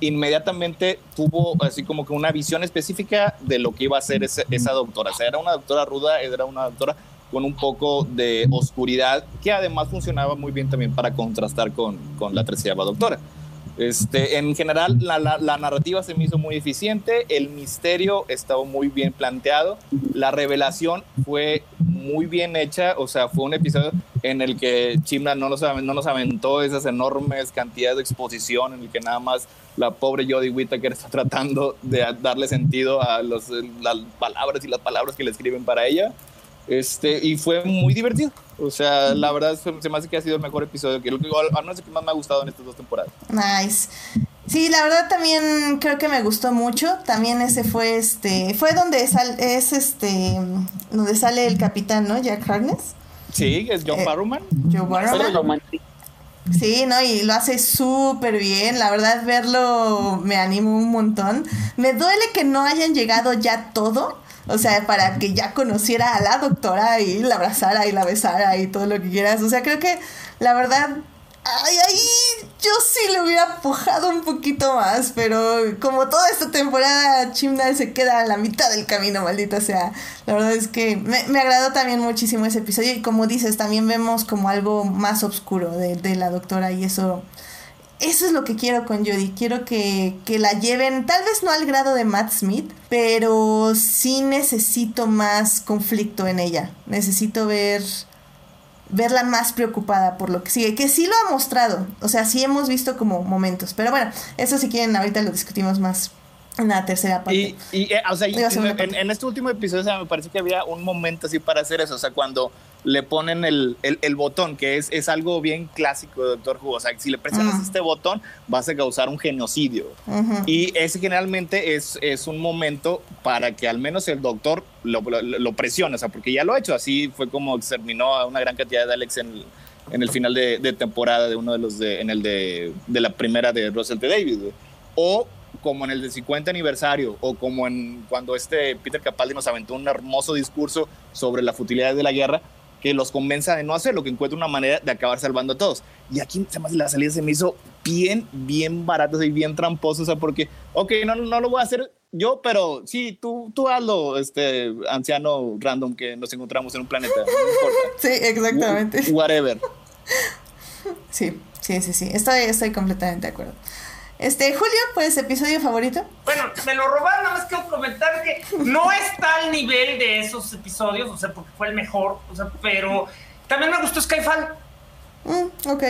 inmediatamente tuvo así como que una visión específica de lo que iba a ser esa doctora. O sea, era una doctora ruda, era una doctora con un poco de oscuridad que además funcionaba muy bien también para contrastar con, con la treceava doctora. Este, en general, la, narrativa se me hizo muy eficiente, el misterio estaba muy bien planteado, la revelación fue muy bien hecha, o sea, fue un episodio en el que Chimna no nos, no nos aventó esas enormes cantidades de exposición, en el que nada más la pobre Jodie Whittaker está tratando de darle sentido a las palabras y las palabras que le escriben para ella. Este, y fue muy divertido. O sea, la verdad se me hace que ha sido el mejor episodio, que al menos el que más me ha gustado en estas dos temporadas. Nice. Sí, la verdad también creo que me gustó mucho. También ese fue este, fue donde sal, es este, donde sale el capitán, ¿no? Jack Harness. Sí, es John eh, Barrowman. John Barrowman. Sí, ¿no? Y lo hace súper bien. La verdad, verlo me animó un montón. Me duele que no hayan llegado ya todo. O sea, para que ya conociera a la doctora y la abrazara y la besara y todo lo que quieras. O sea, creo que la verdad, ay, ahí yo sí le hubiera pujado un poquito más, pero como toda esta temporada Chimnal se queda a la mitad del camino, maldita sea. La verdad es que me, me agradó también muchísimo ese episodio y como dices, también vemos como algo más oscuro de, de la doctora y eso eso es lo que quiero con Jodie. Quiero que, la lleven, tal vez no al grado de Matt Smith, pero sí necesito más conflicto en ella. Necesito ver verla más preocupada por lo que sigue, que sí lo ha mostrado, o sea, sí hemos visto como momentos, pero bueno, eso si quieren ahorita lo discutimos más en la tercera parte. Y, eh, o sea, en, este último episodio, o sea, me parece que había un momento así para hacer eso, o sea, cuando le ponen el, el, botón, que es, es, algo bien clásico de Doctor Who. O sea, si le presionas este botón, vas a causar un genocidio. Y ese generalmente es, es un momento para que al menos el Doctor lo, lo, presione, o sea, porque ya lo ha hecho. Así fue como exterminó a una gran cantidad de Alex en el, en el final de, de, temporada de uno de los de, en el de, de la primera de Russell T. David. O como en el de 50 aniversario o como en cuando este Peter Capaldi nos aventó un hermoso discurso sobre la futilidad de la guerra, que los convenza de no hacerlo, que encuentre una manera de acabar salvando a todos. Y aquí se la salida se me hizo bien, bien barata y bien tramposa, o sea, porque, ok, no, no lo voy a hacer yo, pero sí, tú, tú hazlo, este anciano random que nos encontramos en un planeta, no importa. Sí, exactamente. Whatever. Sí, sí, sí, sí, estoy, estoy completamente de acuerdo. Este, Julio, pues, episodio favorito. Bueno, me lo robaron, nada más quiero comentar que no está al nivel de esos episodios, o sea, porque fue el mejor, o sea, pero también me gustó Skyfall. Mm, ok.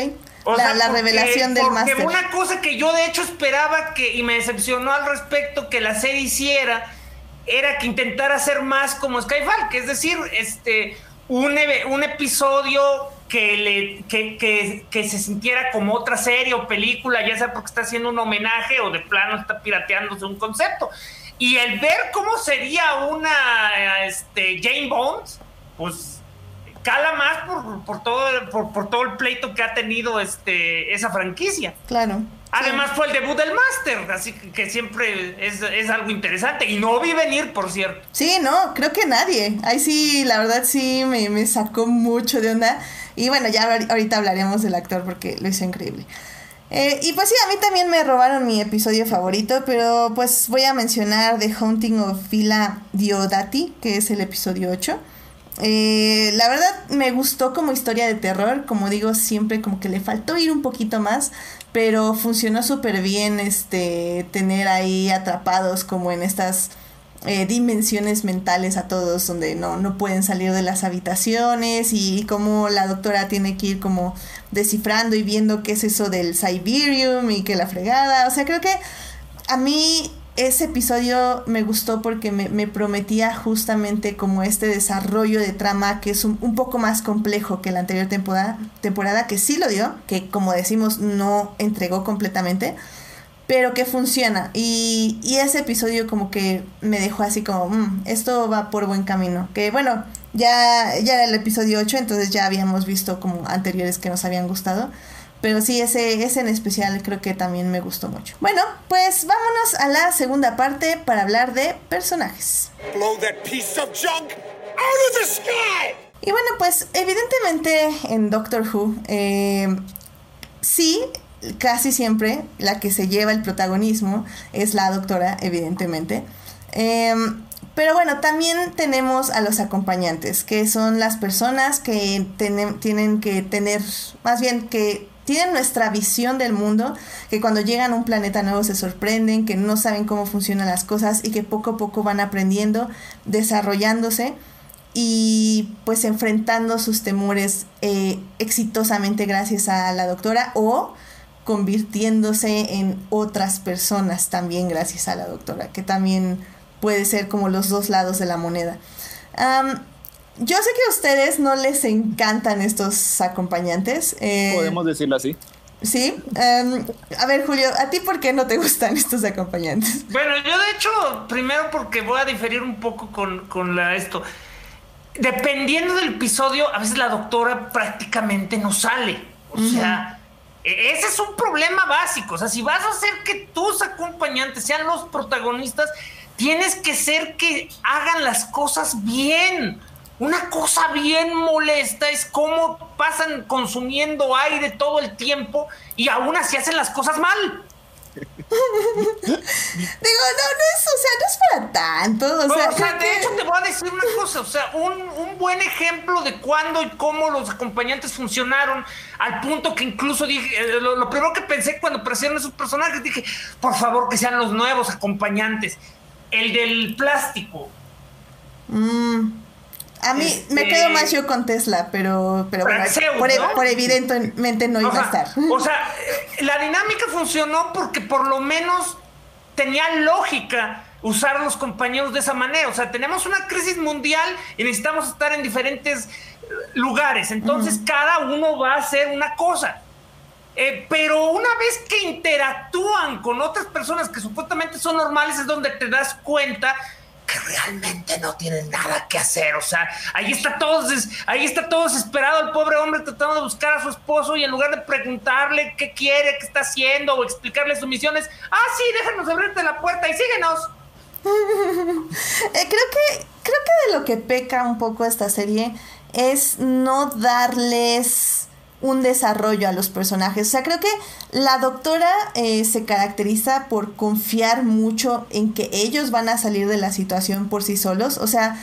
la, revelación del máster. Porque una cosa que yo de hecho esperaba que, y me decepcionó al respecto, que la serie hiciera, era que intentara hacer más como Skyfall, que es decir, este, un, un episodio que, le, que, que, se sintiera como otra serie o película, ya sea porque está haciendo un homenaje o de plano está pirateándose un concepto. Y el ver cómo sería una este, Jane Bond, pues cala más por, por todo, por, por, todo el pleito que ha tenido este, esa franquicia. Claro. Además fue el debut del Master, así que, siempre es, es, algo interesante. Y no vi venir, por cierto. Sí, no, creo que nadie. Ahí sí, la verdad sí me, me sacó mucho de onda. Y bueno, ya ahorita hablaremos del actor porque lo hizo increíble. Eh, y pues sí, a mí también me robaron mi episodio favorito, pero pues voy a mencionar The Haunting of Villa Diodati, que es el episodio 8. Eh, la verdad me gustó como historia de terror, como digo siempre como que le faltó ir un poquito más, pero funcionó súper bien este tener ahí atrapados como en estas eh, dimensiones mentales a todos donde no, no pueden salir de las habitaciones y cómo la doctora tiene que ir como descifrando y viendo qué es eso del Siberium y que la fregada. O sea, creo que a mí ese episodio me gustó porque me, prometía justamente como este desarrollo de trama que es un, poco más complejo que la anterior temporada, temporada, que sí lo dio, que como decimos no entregó completamente pero que funciona. Y, y, ese episodio como que me dejó así como, mm, esto va por buen camino. Que bueno, ya, ya era el episodio 8, entonces ya habíamos visto como anteriores que nos habían gustado. Pero sí, ese, ese en especial creo que también me gustó mucho. Bueno, pues vámonos a la segunda parte para hablar de personajes. Y bueno, pues evidentemente en Doctor Who, eh, sí, casi siempre la que se lleva el protagonismo es la doctora, evidentemente. Em, pero bueno, también tenemos a los acompañantes, que son las personas que tienen que tener, más bien que tienen nuestra visión del mundo, que cuando llegan a un planeta nuevo se sorprenden, que no saben cómo funcionan las cosas y que poco a poco van aprendiendo, desarrollándose y pues enfrentando sus temores eh, exitosamente gracias a la doctora o convirtiéndose en otras personas también gracias a la doctora, que también puede ser como los dos lados de la moneda. Yo sé que a ustedes no les encantan estos acompañantes. Eh, Podemos decirlo así. Sí. a ver, Julio, ¿a ti por qué no te gustan estos acompañantes? Bueno, yo de hecho, primero porque voy a diferir un poco con, con la esto dependiendo del episodio, a veces la doctora prácticamente no sale. O sea, e-, ese es un problema básico. O sea, si vas a hacer que tus acompañantes sean los protagonistas, tienes que ser que hagan las cosas bien. Una cosa bien molesta es cómo pasan consumiendo aire todo el tiempo y aún así hacen las cosas mal. Digo, no, no es, o sea, no es para tanto. O sea, de hecho te voy a decir una cosa, o sea, un, buen ejemplo de cuándo y cómo los acompañantes funcionaron, al punto que incluso dije, eh, lo, primero que pensé cuando aparecieron esos personajes, dije, por favor que sean los nuevos acompañantes. El del plástico. Mmm a mí me quedo este, más yo con Tesla, pero, pero bueno, por, evidentemente no iba a estar. O sea, la dinámica funcionó porque por lo menos tenía lógica usar a los compañeros de esa manera. O sea, tenemos una crisis mundial y necesitamos estar en diferentes lugares. Entonces, cada uno va a hacer una cosa. Eh, pero una vez que interactúan con otras personas que supuestamente son normales, es donde te das cuenta que realmente no tienen nada que hacer. O sea, ahí está todo, ahí está todo desesperado el pobre hombre tratando de buscar a su esposo y en lugar de preguntarle qué quiere, qué está haciendo o explicarle sus misiones, ah, sí, déjanos abrirte la puerta y síguenos. Eh, creo que creo que de lo que peca un poco esta serie es no darles un desarrollo a los personajes. O sea, creo que la doctora eh, se caracteriza por confiar mucho en que ellos van a salir de la situación por sí solos. O sea,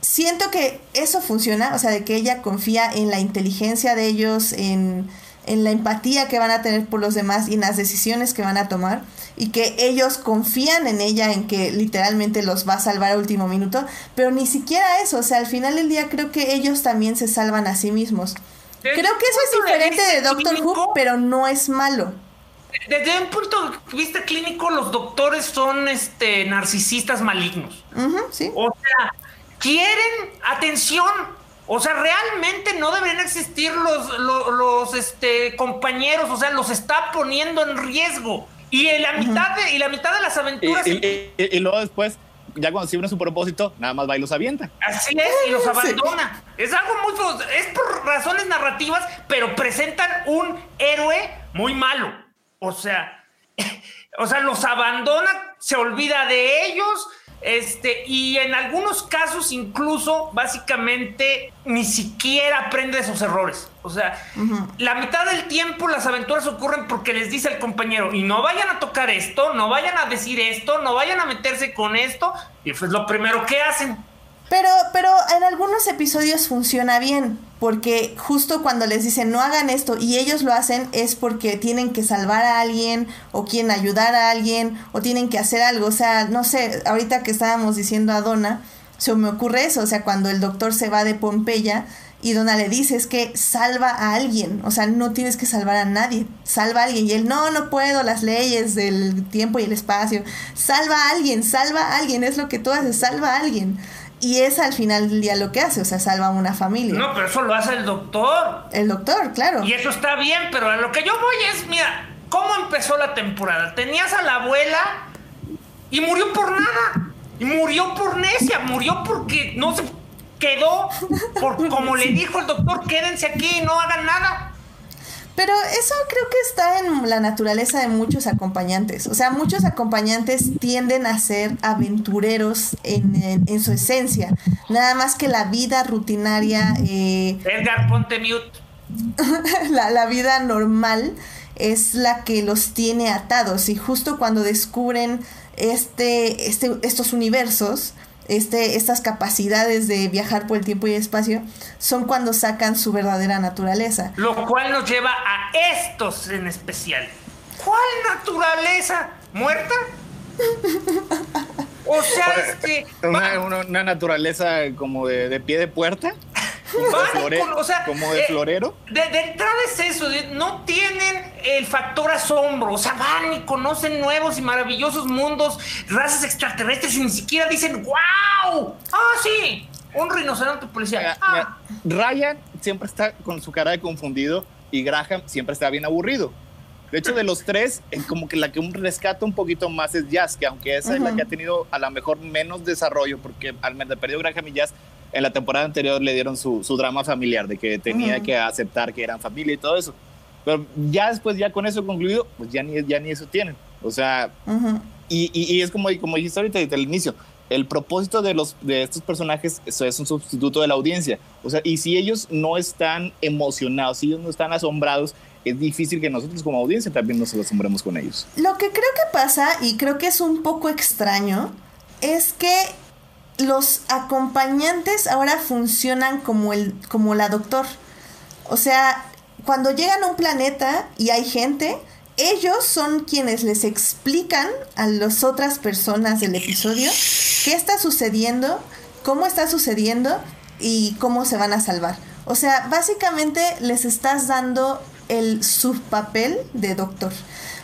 siento que eso funciona, o sea, de que ella confía en la inteligencia de ellos, en, en la empatía que van a tener por los demás y en las decisiones que van a tomar y que ellos confían en ella en que literalmente los va a salvar a último minuto, pero ni siquiera eso, o sea, al final del día creo que ellos también se salvan a sí mismos. Creo que eso es diferente de, Doctor Who, pero no es malo. Desde un punto de vista clínico, los doctores son este narcisistas malignos. ¿sí? O sea, quieren atención. O sea, realmente no deberían existir los, los, este, compañeros. O sea, los está poniendo en riesgo. Y la mitad de, y la mitad de las aventuras. y luego después ya cuando sirve su propósito, nada más va y los avienta. Así es, y los abandona. Es algo muy. Es por razones narrativas, pero presentan un héroe muy malo. O sea, o sea, los abandona, se olvida de ellos este, y en algunos casos incluso básicamente ni siquiera aprende de sus errores. O sea, la mitad del tiempo las aventuras ocurren porque les dice el compañero, y no vayan a tocar esto, no vayan a decir esto, no vayan a meterse con esto, y pues lo primero que hacen. Pero, pero en algunos episodios funciona bien, porque justo cuando les dicen no hagan esto y ellos lo hacen es porque tienen que salvar a alguien o quieren ayudar a alguien o tienen que hacer algo. O sea, no sé, ahorita que estábamos diciendo a Donna, se me ocurre eso, o sea, cuando el doctor se va de Pompeya y Donna le dice es que salva a alguien, o sea, no tienes que salvar a nadie, salva a alguien y él no, no puedo, las leyes del tiempo y el espacio, salva a alguien, salva a alguien, es lo que tú haces, salva a alguien. Y es al final del día lo que hace, o sea, salva a una familia. No, pero eso lo hace el doctor. El doctor, claro. Y eso está bien, pero a lo que yo voy es, mira, ¿cómo empezó la temporada? Tenías a la abuela y murió por nada. Y murió por necia, murió porque no se quedó, por, como le dijo el doctor, quédense aquí y no hagan nada. Pero eso creo que está en la naturaleza de muchos acompañantes. O sea, muchos acompañantes tienden a ser aventureros en, su esencia. Nada más que la vida rutinaria. Eh, Edgar, ponte mute. la, la vida normal es la que los tiene atados. Y justo cuando descubren este, este, estos universos, este, estas capacidades de viajar por el tiempo y el espacio, son cuando sacan su verdadera naturaleza. Lo cual nos lleva a estos en especial. ¿Cuál naturaleza? ¿Muerta? O sea, es que. Una, naturaleza como de, pie de puerta. Como, de, o sea, como de eh, florero. De, entrada es eso, no tienen el factor asombro, o sea, van y conocen nuevos y maravillosos mundos, razas extraterrestres y ni siquiera dicen, ¡wow! ¡Ah, sí! Un rinoceronte policial. Ah. Ryan siempre está con su cara de confundido y Graham siempre está bien aburrido. De hecho, de los tres, como que la que un rescata un poquito más es Jazz, que aunque esa es la que ha tenido a lo mejor menos desarrollo, porque al menos perdió Graham y Jazz, en la temporada anterior le dieron su, drama familiar, de que tenía que aceptar que eran familia y todo eso. Pero ya después, ya con eso concluido, pues ya ni, ya ni eso tienen. O sea, y, y, es como, como dijiste ahorita desde el inicio, el propósito de, los, de estos personajes es un sustituto de la audiencia. O sea, y si ellos no están emocionados, si ellos no están asombrados, es difícil que nosotros como audiencia también nos asombremos con ellos. Lo que creo que pasa, y creo que es un poco extraño, es que los acompañantes ahora funcionan como, el, como la doctor. O sea, cuando llegan a un planeta y hay gente, ellos son quienes les explican a las otras personas del episodio qué está sucediendo, cómo está sucediendo y cómo se van a salvar. O sea, básicamente les estás dando el subpapel de doctor,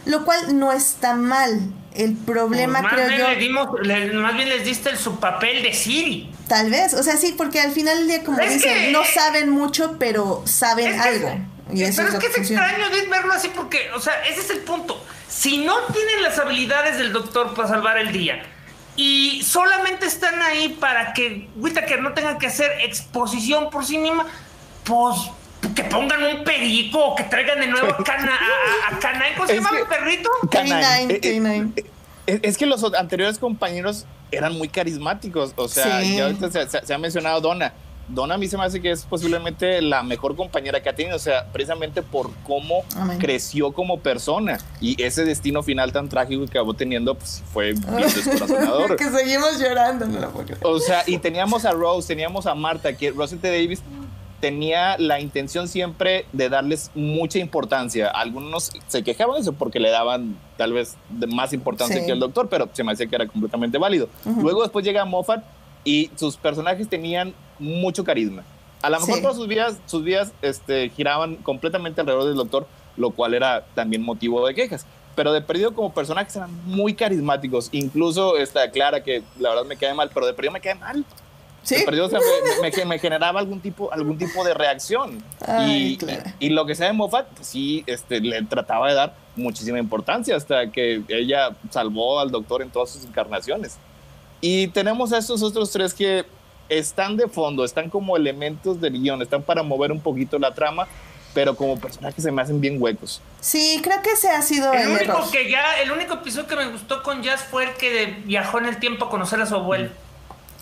lo cual no está mal. El problema pues creo yo... más bien les diste el subpapel de Siri. Tal vez, o sea, sí, porque al final del día, como dicen, no saben mucho, pero saben algo. pero es, que es extraño verlo así porque, o sea, ese es el punto. Si no tienen las habilidades del doctor para salvar el día y solamente están ahí para que Whittaker no tenga que hacer exposición por sí misma, pues que pongan un perico, que traigan de nuevo a, Cana, a, ¿Cómo se llama el perrito? Canine. Eh, eh, eh, es que los anteriores compañeros eran muy carismáticos. O sea, ya ahorita se, ha mencionado Donna. Donna a mí se me hace que es posiblemente la mejor compañera que ha tenido, o sea, precisamente por cómo creció como persona y ese destino final tan trágico que acabó teniendo, pues fue bien descorazonador. que seguimos llorando. o sea, y teníamos a Rose, teníamos a Marta, que Rosette Davis tenía la intención siempre de darles mucha importancia. Algunos se quejaban de eso porque le daban tal vez más importancia que el doctor, pero se me hacía que era completamente válido. Luego después llega Moffat y sus personajes tenían mucho carisma. A lo mejor todas sus vidas, sus vidas este, giraban completamente alrededor del doctor, lo cual era también motivo de quejas. Pero de perdido como personajes eran muy carismáticos. Incluso está Clara, que la verdad me cae mal, pero de perdido me cae mal. ¿Sí? me, generaba algún tipo, algún tipo de reacción. y, y, lo que sea de Moffat, pues sí, este, le trataba de dar muchísima importancia hasta que ella salvó al doctor en todas sus encarnaciones. Y tenemos a estos otros tres que están de fondo, están como elementos del guion, están para mover un poquito la trama, pero como personajes se me hacen bien huecos. Sí, creo que ese ha sido el, único que ya, el único episodio que me gustó con Jazz fue el que viajó en el tiempo a conocer a su abuelo.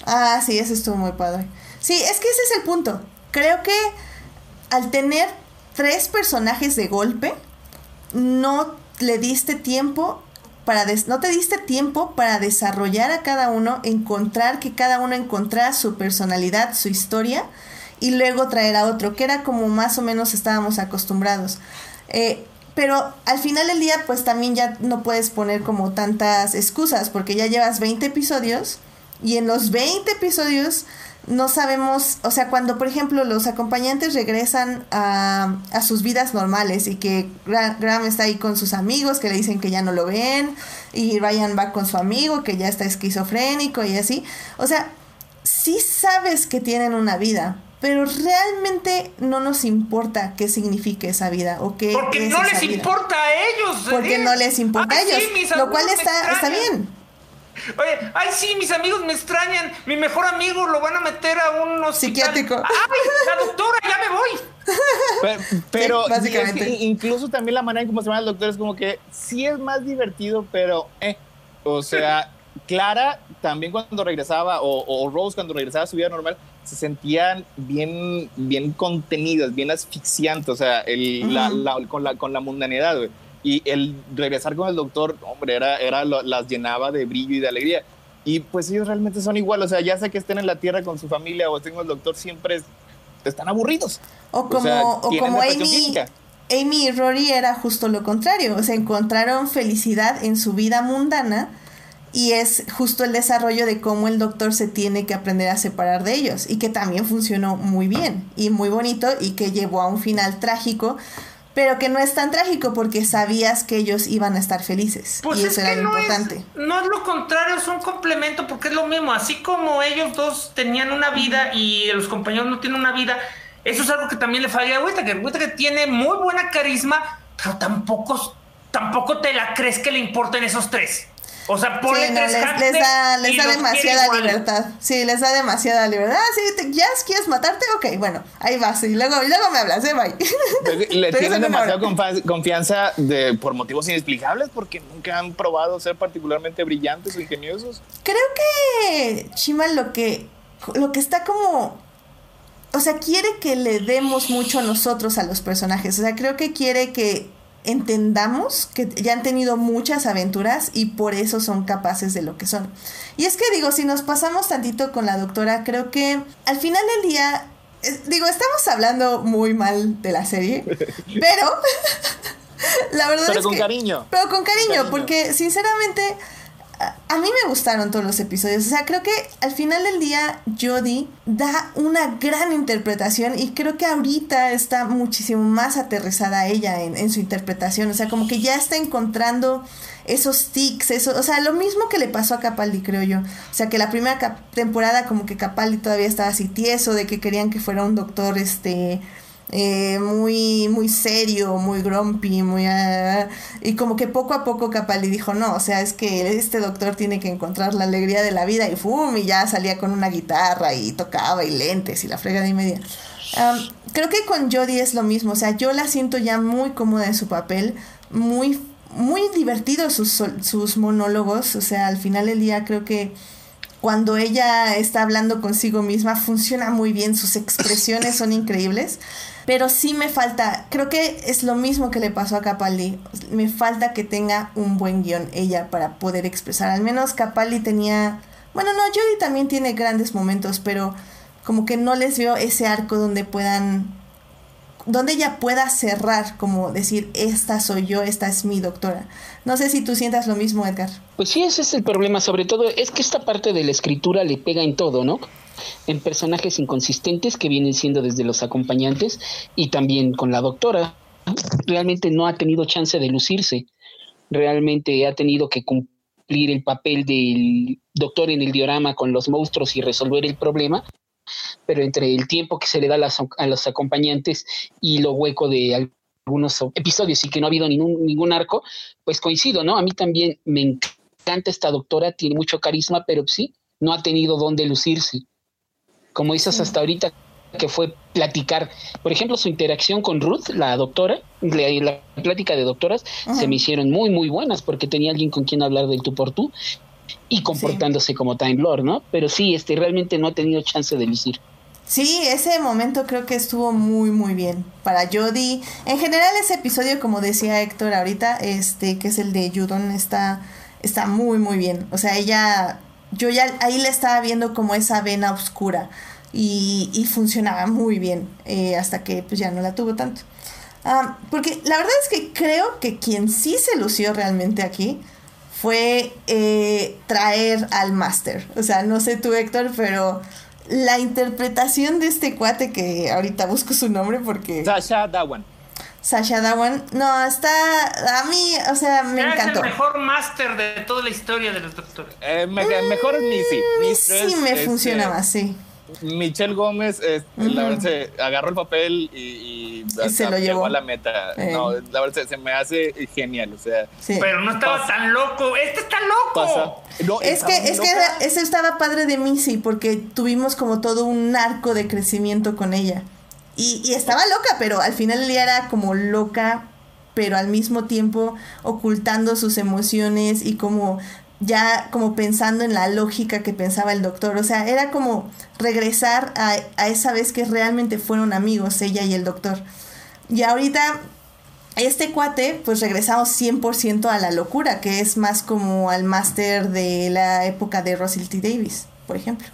Ah, sí, ese estuvo muy padre. Sí, es que ese es el punto. Creo que al tener tres personajes de golpe, no le diste tiempo para no te diste tiempo para desarrollar a cada uno, encontrar que cada uno encontrara su personalidad, su historia y luego traer a otro, que era como más o menos estábamos acostumbrados. Eh, pero al final del día, pues también ya no puedes poner como tantas excusas, porque ya llevas 20 episodios y en los 20 episodios no sabemos, o sea, cuando por ejemplo los acompañantes regresan a, a sus vidas normales y que Graham está ahí con sus amigos que le dicen que ya no lo ven y Ryan va con su amigo que ya está esquizofrénico y así, o sea, sí sabes que tienen una vida, pero realmente no nos importa qué signifique esa vida o qué porque no les importa a ellos porque no les importa a ellos lo cual está está bien Oye, ay, sí, mis amigos me extrañan. Mi mejor amigo lo van a meter a un hospital. Psiquiátrico. ¡Ay, la doctora, ya me voy! Pero, básicamente. incluso también la manera en cómo se llama el doctor es como que sí es más divertido, pero eh. O sea, Clara también cuando regresaba, o, Rose cuando regresaba a su vida normal, se sentían bien, bien contenidas, bien asfixiantes, o sea, el, la, con, la, con la mundanidad, güey y el regresar con el doctor, hombre, era, era las llenaba de brillo y de alegría. y pues ellos realmente son igual, o sea, ya sea que estén en la tierra con su familia o estén con el doctor, siempre están aburridos. O como, o, como Amy, Amy y Rory era justo lo contrario, o sea, encontraron felicidad en su vida mundana y es justo el desarrollo de cómo el doctor se tiene que aprender a separar de ellos y que también funcionó muy bien y muy bonito y que llevó a un final trágico pero que no es tan trágico porque sabías que ellos iban a estar felices. Pues y eso era lo no importante. Es, no es lo contrario, es un complemento porque es lo mismo. Así como ellos dos tenían una vida y los compañeros no tienen una vida, eso es algo que también le falla a Whittaker. Whittaker tiene muy buena carisma, pero tampoco, tampoco te la crees que le importen esos tres. O sea, ponle sí, les, da, les da demasiada libertad. Sí, les da demasiada libertad. Ah, sí, ¿ya quieres matarte? Ok, bueno, ahí vas. Y luego, luego me hablas, ¿eh? Bye. Le tienen demasiada confianza de, por motivos inexplicables porque nunca han probado ser particularmente brillantes o ingeniosos. Creo que Chimal lo que, lo que está como o sea, quiere que le demos mucho a nosotros a los personajes. O sea, creo que quiere que entendamos que ya han tenido muchas aventuras y por eso son capaces de lo que son. Y es que digo, si nos pasamos tantito con la doctora, creo que al final del día, digo, estamos hablando muy mal de la serie, pero la verdad pero es con cariño. Pero con cariño, porque sinceramente a mí me gustaron todos los episodios. O sea, creo que al final del día Jodie da una gran interpretación y creo que ahorita está muchísimo más aterrizada ella en, su interpretación. O sea, como que ya está encontrando esos tics, eso, o sea, lo mismo que le pasó a Capaldi, creo yo. O sea, que la primera temporada como que Capaldi todavía estaba así tieso de que querían que fuera un doctor, este eh, muy, muy serio, muy grumpy, muy... Ah, y como que poco a poco Capaldi dijo, no, o sea, es que este doctor tiene que encontrar la alegría de la vida y ¡fum! Y ya salía con una guitarra y tocaba y lentes y la frega de media. creo que con Jodie es lo mismo, o sea, yo la siento ya muy cómoda en su papel, muy, muy divertido sus, sus monólogos, o sea, al final del día creo que cuando ella está hablando consigo misma funciona muy bien, sus expresiones son increíbles. Pero sí me falta, creo que es lo mismo que le pasó a Capaldi. Me falta que tenga un buen guion ella para poder expresar. Al menos Capaldi tenía, bueno, no, Jodie también tiene grandes momentos, pero como que no les veo ese arco donde puedan, donde ella pueda cerrar, como decir, esta soy yo, esta es mi doctora. No sé si tú sientas lo mismo, Edgar. Pues sí, ese es el problema, sobre todo es que esta parte de la escritura le pega en todo, ¿no? En personajes inconsistentes que vienen siendo desde los acompañantes y también con la doctora. Realmente no ha tenido chance de lucirse, realmente ha tenido que cumplir el papel del doctor en el diorama con los monstruos y resolver el problema, pero entre el tiempo que se le da a, los acompañantes y lo hueco de algunos episodios y que no ha habido ningún, ningún arco, pues coincido, ¿no? A mí también me encanta esta doctora, tiene mucho carisma, pero sí, no ha tenido dónde lucirse como dices hasta ahorita, que fue platicar, por ejemplo, su interacción con Ruth, la doctora, la, plática de doctoras, se me hicieron muy, muy buenas porque tenía alguien con quien hablar del tú por tú y comportándose como Time Lord, ¿no? Pero sí, este realmente no ha tenido chance de lucir. Sí, ese momento creo que estuvo muy muy bien para Jodie. En general ese episodio, como decía Héctor ahorita, este que es el de Judon está está muy muy bien. O sea, ella yo ya ahí le estaba viendo como esa vena oscura y, y funcionaba muy bien eh, hasta que pues ya no la tuvo tanto. Porque la verdad es que creo que quien sí se lució realmente aquí fue eh, traer al máster. O sea, no sé tú Héctor, pero la interpretación de este cuate que ahorita busco su nombre porque... Sasha Dawan. Sasha Dawan. No, está. A mí, o sea, me encantó. Es el mejor máster de toda la historia de los doctores. Eh, mejor es Missy. Missy me este, funciona más, sí. Michelle Gómez, la verdad, se agarró el papel y, se lo llevó a la meta. No, la verdad, se, me hace genial. O sea, pero no estaba tan loco. Este está loco. es que, es que ese estaba padre de Missy porque tuvimos como todo un arco de crecimiento con ella. Y, estaba loca, pero al final el día era como loca, pero al mismo tiempo ocultando sus emociones y como ya como pensando en la lógica que pensaba el doctor. O sea, era como regresar a, esa vez que realmente fueron amigos ella y el doctor. Y ahorita este cuate, pues regresamos 100% a la locura, que es más como al máster de la época de Russell T. Davis, por ejemplo.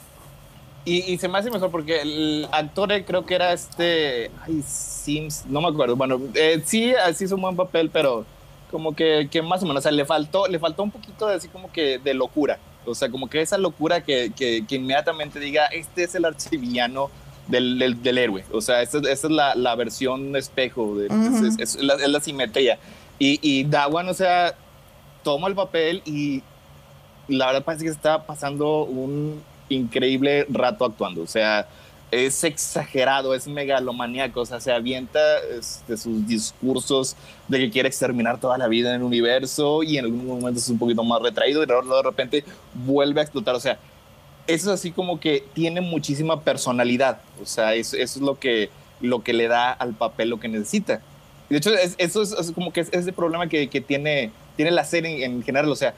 Y, se me hace mejor porque el actor eh, creo que era este. Ay, Sims, no me acuerdo. Bueno, eh, sí, así hizo un buen papel, pero como que, que, más o menos, o sea, le faltó, le faltó un poquito de así como que de locura. O sea, como que esa locura que, que, que inmediatamente diga, este es el archivillano del, del, héroe. O sea, esta, es la, la, versión espejo, de, es, la, es, la, simetría. Y, y Dawan, o sea, toma el papel y la verdad parece que está pasando un increíble rato actuando. O sea, es exagerado, es megalomaníaco, o sea, se avienta este, sus discursos de que quiere exterminar toda la vida en el universo y en algún momento es un poquito más retraído y luego de repente vuelve a explotar. O sea, eso es así como que tiene muchísima personalidad. O sea, eso, es lo que, lo que le da al papel lo que necesita. De hecho, eso es, como que es ese problema que, tiene, tiene la serie en, general. O sea,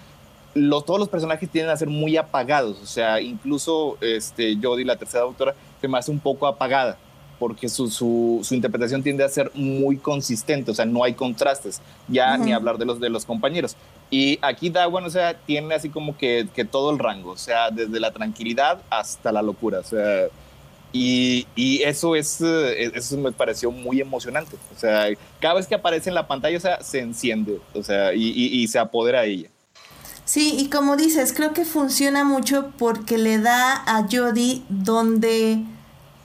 todos los personajes tienden a ser muy apagados. O sea, incluso este, Jodie, la tercera doctora, se me hace un poco apagada porque su, su, su, interpretación tiende a ser muy consistente, o sea, no hay contrastes, ya ni hablar de los, de los compañeros. Y aquí Dawan, o sea, tiene así como que, que, todo el rango, o sea, desde la tranquilidad hasta la locura, o sea, y, y eso es, eh, eso me pareció muy emocionante, o sea, cada vez que aparece en la pantalla, o sea, se enciende, o sea, y, y, y se apodera a ella. Sí, y como dices, creo que funciona mucho porque le da a Jodie donde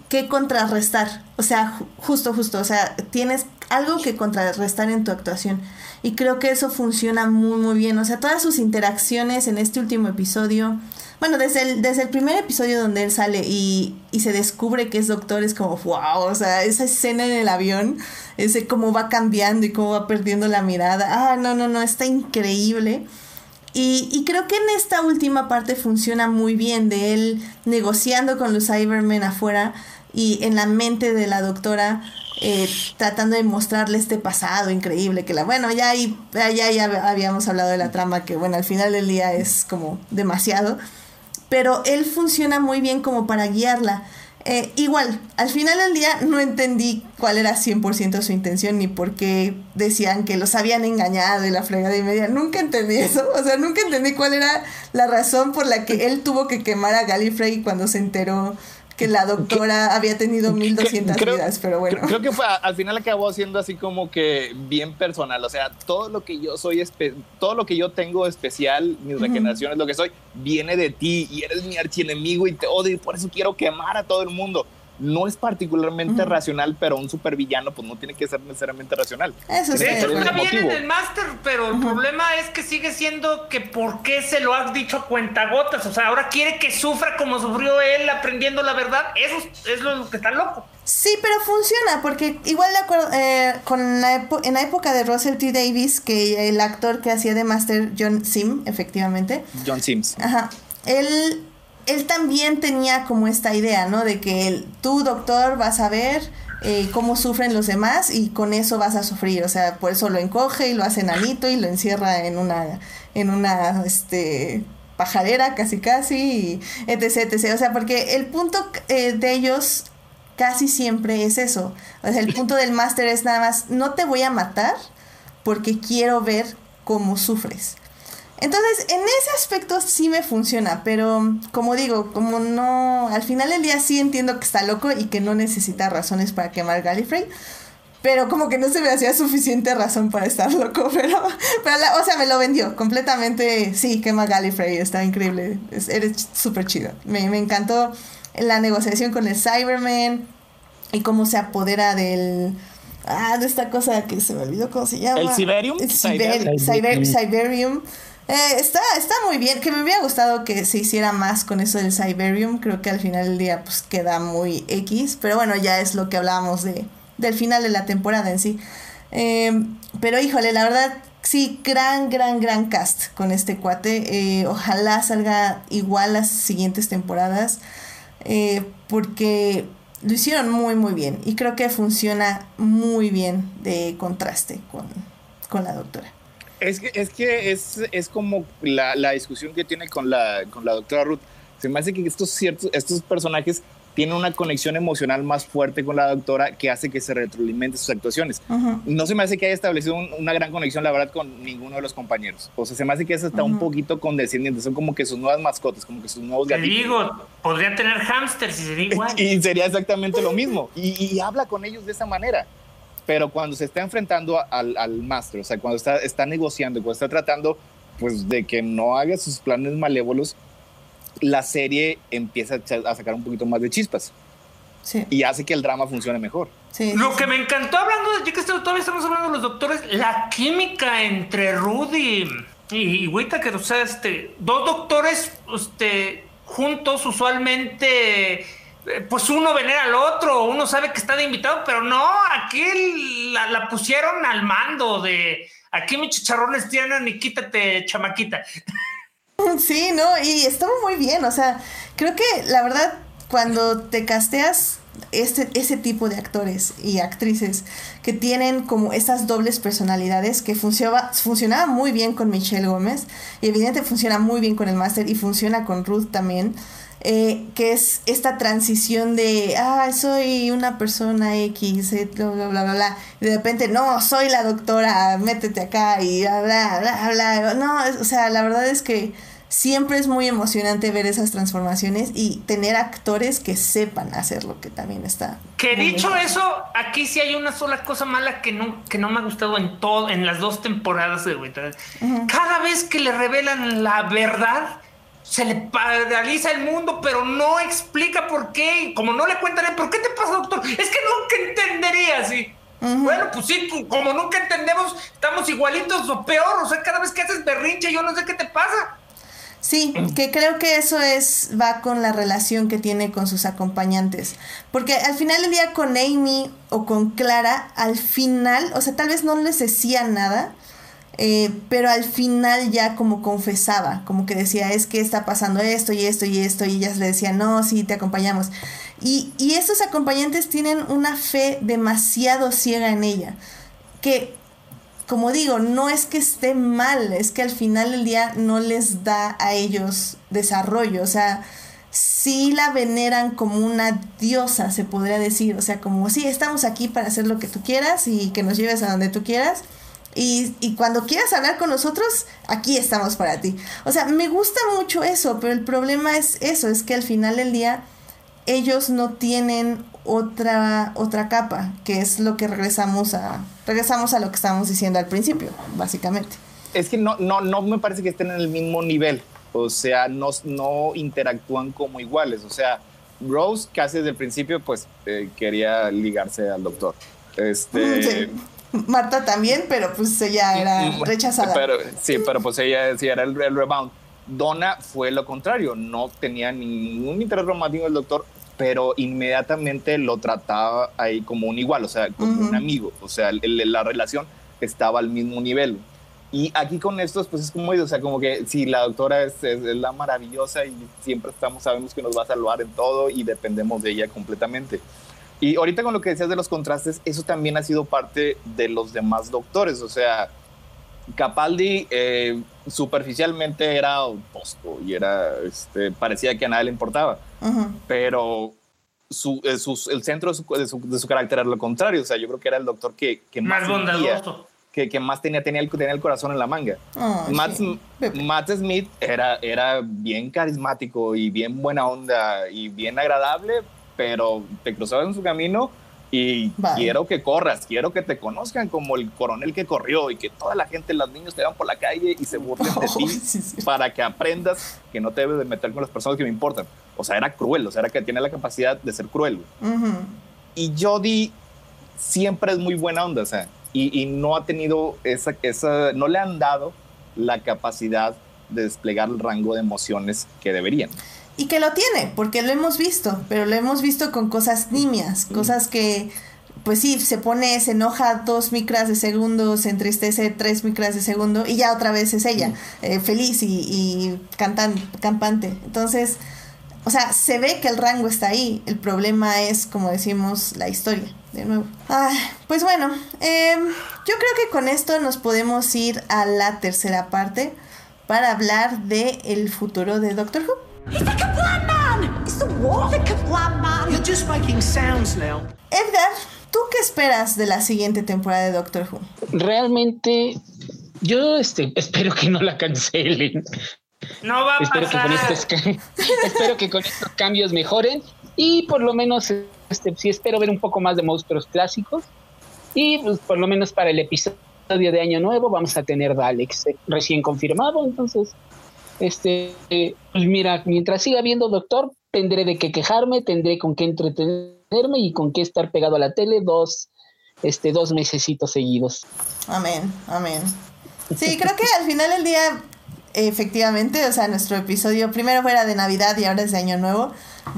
que contrarrestar. O sea, justo, justo. O sea, tienes algo que contrarrestar en tu actuación. Y creo que eso funciona muy, muy bien. O sea, todas sus interacciones en este último episodio. Bueno, desde el, desde el primer episodio donde él sale y, y se descubre que es doctor, es como, wow, o sea, esa escena en el avión, ese cómo va cambiando y cómo va perdiendo la mirada. Ah, no, no, no, está increíble. Y, y, creo que en esta última parte funciona muy bien de él negociando con los Cybermen afuera y en la mente de la doctora eh, tratando de mostrarle este pasado increíble que la bueno ya ahí ya, ya habíamos hablado de la trama que bueno al final del día es como demasiado pero él funciona muy bien como para guiarla eh, igual, al final del día no entendí cuál era 100% su intención ni por qué decían que los habían engañado y la fregada y media. Nunca entendí eso. O sea, nunca entendí cuál era la razón por la que él tuvo que quemar a Gallifrey cuando se enteró que la doctora había tenido 1200 vidas, pero bueno. Creo que fue, al final acabó siendo así como que bien personal, o sea, todo lo que yo soy, todo lo que yo tengo especial, mis regeneraciones, lo que soy, viene de ti y eres mi archienemigo y te odio y por eso quiero quemar a todo el mundo no es particularmente racional, pero un supervillano pues no tiene que ser necesariamente racional. Eso sí. está bien en el máster, pero el problema es que sigue siendo que por qué se lo has dicho a cuentagotas. O sea, ahora quiere que sufra como sufrió él aprendiendo la verdad. Eso es lo que está loco. Sí, pero funciona, porque igual de acuerdo eh, con en la época de Russell T. Davis, que el actor que hacía de Master, John Sim, efectivamente. John Sims. Ajá. Él él también tenía como esta idea, ¿no? De que tú, doctor, vas a ver eh, cómo sufren los demás y con eso vas a sufrir. O sea, por eso lo encoge y lo hace enanito y lo encierra en una, en una, este, pajarera casi casi, y etc, etc. O sea, porque el punto eh, de ellos casi siempre es eso. O sea, el punto del máster es nada más, no te voy a matar porque quiero ver cómo sufres. Entonces, en ese aspecto sí me funciona, pero como digo, como no, al final del día sí entiendo que está loco y que no necesita razones para quemar Gallifrey, pero como que no se me hacía suficiente razón para estar loco, pero, pero o sea, me lo vendió completamente, sí, quema Gallifrey, está increíble, eres súper chido, me, me encantó la negociación con el Cyberman y cómo se apodera del... Ah, de esta cosa que se me olvidó cómo se llama. ¿El Cyberium? El Cyberium. Eh, está, está muy bien, que me hubiera gustado que se hiciera más con eso del Cyberium, creo que al final del día pues queda muy X, pero bueno, ya es lo que hablábamos de, del final de la temporada en sí. Em, pero híjole, la verdad, sí, gran, gran, gran cast con este cuate. Eh, ojalá salga igual las siguientes temporadas, eh, porque lo hicieron muy, muy bien y creo que funciona muy bien de contraste con, con la doctora. Es que es, que es, es como la, la, discusión que tiene con la, con la doctora Ruth. Se me hace que estos, ciertos, estos personajes tiene una conexión emocional más fuerte con la doctora que hace que se retroalimente sus actuaciones. No se me hace que haya establecido una gran conexión, la verdad, con ninguno de los compañeros. O sea, se me hace que eso está un poquito condescendiente. Son como que sus nuevas mascotas, como que sus nuevos gatitos. Te digo, podría tener hámsters y sería igual. y sería exactamente lo mismo. Y, habla con ellos de esa manera. Pero cuando se está enfrentando al, al máster, o sea, cuando está, está negociando, cuando está tratando pues de que no haga sus planes malévolos, la serie empieza a sacar un poquito más de chispas. Sí. Y hace que el drama funcione mejor. Sí, Lo que me encantó hablando, ya que todavía estamos hablando de los doctores, la química entre Rudy y, Whittaker, o sea, este, dos doctores este, juntos usualmente eh, pues uno venera al otro, uno sabe que está de invitado, pero no, aquí la, la pusieron al mando de aquí mis chicharrones tienen y quítate, chamaquita. Sí, no, y estuvo muy bien, o sea, creo que la verdad, cuando te casteas este, ese tipo de actores y actrices que tienen como estas dobles personalidades que funcionaba, funcionaba muy bien con Michelle Gómez y evidentemente funciona muy bien con el máster y funciona con Ruth también. Eh, que es esta transición de, ah, soy una persona X, eh, bla, bla, bla, bla, y de repente, no, soy la doctora, métete acá y bla, bla, bla, bla. No, o sea, la verdad es que siempre es muy emocionante ver esas transformaciones y tener actores que sepan hacer lo que también está. Que dicho eso, aquí sí hay una sola cosa mala que no, que no me ha gustado en todo, en las dos temporadas de Cada vez que le revelan la verdad, se le paraliza el mundo, pero no explica por qué. Como no le cuentan, ¿por qué te pasa, doctor? Es que nunca entendería, sí. Bueno, pues sí, como nunca entendemos, estamos igualitos o peor. O sea, cada vez que haces berrinche, yo no sé qué te pasa. Sí, que creo que eso es va con la relación que tiene con sus acompañantes, porque al final del día con Amy o con Clara, al final, o sea, tal vez no les decía nada, eh, pero al final ya como confesaba, como que decía, es que está pasando esto y esto y esto, y ellas le decían, no, sí, te acompañamos. Y, y estos acompañantes tienen una fe demasiado ciega en ella, que, como digo, no es que esté mal, es que al final del día no les da a ellos desarrollo, o sea, sí la veneran como una diosa, se podría decir, o sea, como, sí, estamos aquí para hacer lo que tú quieras y que nos lleves a donde tú quieras y, cuando quieras hablar con nosotros, aquí estamos para ti. O sea, me gusta mucho eso, pero el problema es eso, es que al final del día ellos no tienen otra, otra capa, que es lo que regresamos a, regresamos a lo que estábamos diciendo al principio, básicamente. Es que no, no, no me parece que estén en el mismo nivel, o sea, no, no interactúan como iguales, o sea, Rose casi desde el principio pues eh, quería ligarse al doctor. Este, Marta también, pero pues ella era rechazada. Pero, sí, pero pues ella sí era el, rebound. Donna fue lo contrario, no tenía ningún interés romántico el doctor, pero inmediatamente lo trataba ahí como un igual, o sea, como un amigo, o sea, la relación estaba al mismo nivel. Y aquí con estos, pues es como, o sea, como que si la doctora es, es, la maravillosa y siempre estamos, sabemos que nos va a salvar en todo y dependemos de ella completamente. Y ahorita con lo que decías de los contrastes, eso también ha sido parte de los demás doctores. O sea, Capaldi eh, superficialmente era tosco y era, este, parecía que a nadie le importaba. Pero su, eh, el centro de su, de, su, carácter era lo contrario. O sea, yo creo que era el doctor que, que más, bondadoso. Que, que, más tenía, tenía, el, tenía el corazón en la manga. Ah, Matt, Matt, Smith era, era bien carismático y bien buena onda y bien agradable, pero te cruzabas en su camino y quiero que corras, quiero que te conozcan como el coronel que corrió y que toda la gente, los niños te van por la calle y se burlen de ti para que aprendas que no te debes de meter con las personas que me importan. O sea, era cruel, o sea, era que tiene la capacidad de ser cruel. Y Jody siempre es muy buena onda, o sea, y, y, no ha tenido esa, esa, no le han dado la capacidad de desplegar el rango de emociones que deberían. Y que lo tiene, porque lo hemos visto, pero lo hemos visto con cosas nimias, cosas que, pues sí, se pone, se enoja dos micras de segundo, se entristece tres micras de segundo y ya otra vez es ella, eh, feliz y, y cantan, campante. Entonces, o sea, se ve que el rango está ahí, el problema es, como decimos, la historia, de nuevo. pues bueno, em, yo creo que con esto nos podemos ir a la tercera parte para hablar de el futuro de Doctor Who. Edgar, ¿tú qué esperas de la siguiente temporada de Doctor Who? Realmente, yo este, espero que no la cancelen. No va a espero pasar. Que con estos, espero que con estos cambios mejoren y por lo menos este, sí espero ver un poco más de monstruos clásicos y pues, por lo menos para el episodio de Año Nuevo vamos a tener Daleks eh, recién confirmado, entonces este, pues mira, mientras siga viendo Doctor, tendré de qué quejarme, tendré con qué entretenerme y con qué estar pegado a la tele dos, este, dos mesecitos seguidos. Amén, amén. Sí, creo que al final del día, efectivamente, o sea, nuestro episodio primero fuera de Navidad y ahora es de Año Nuevo,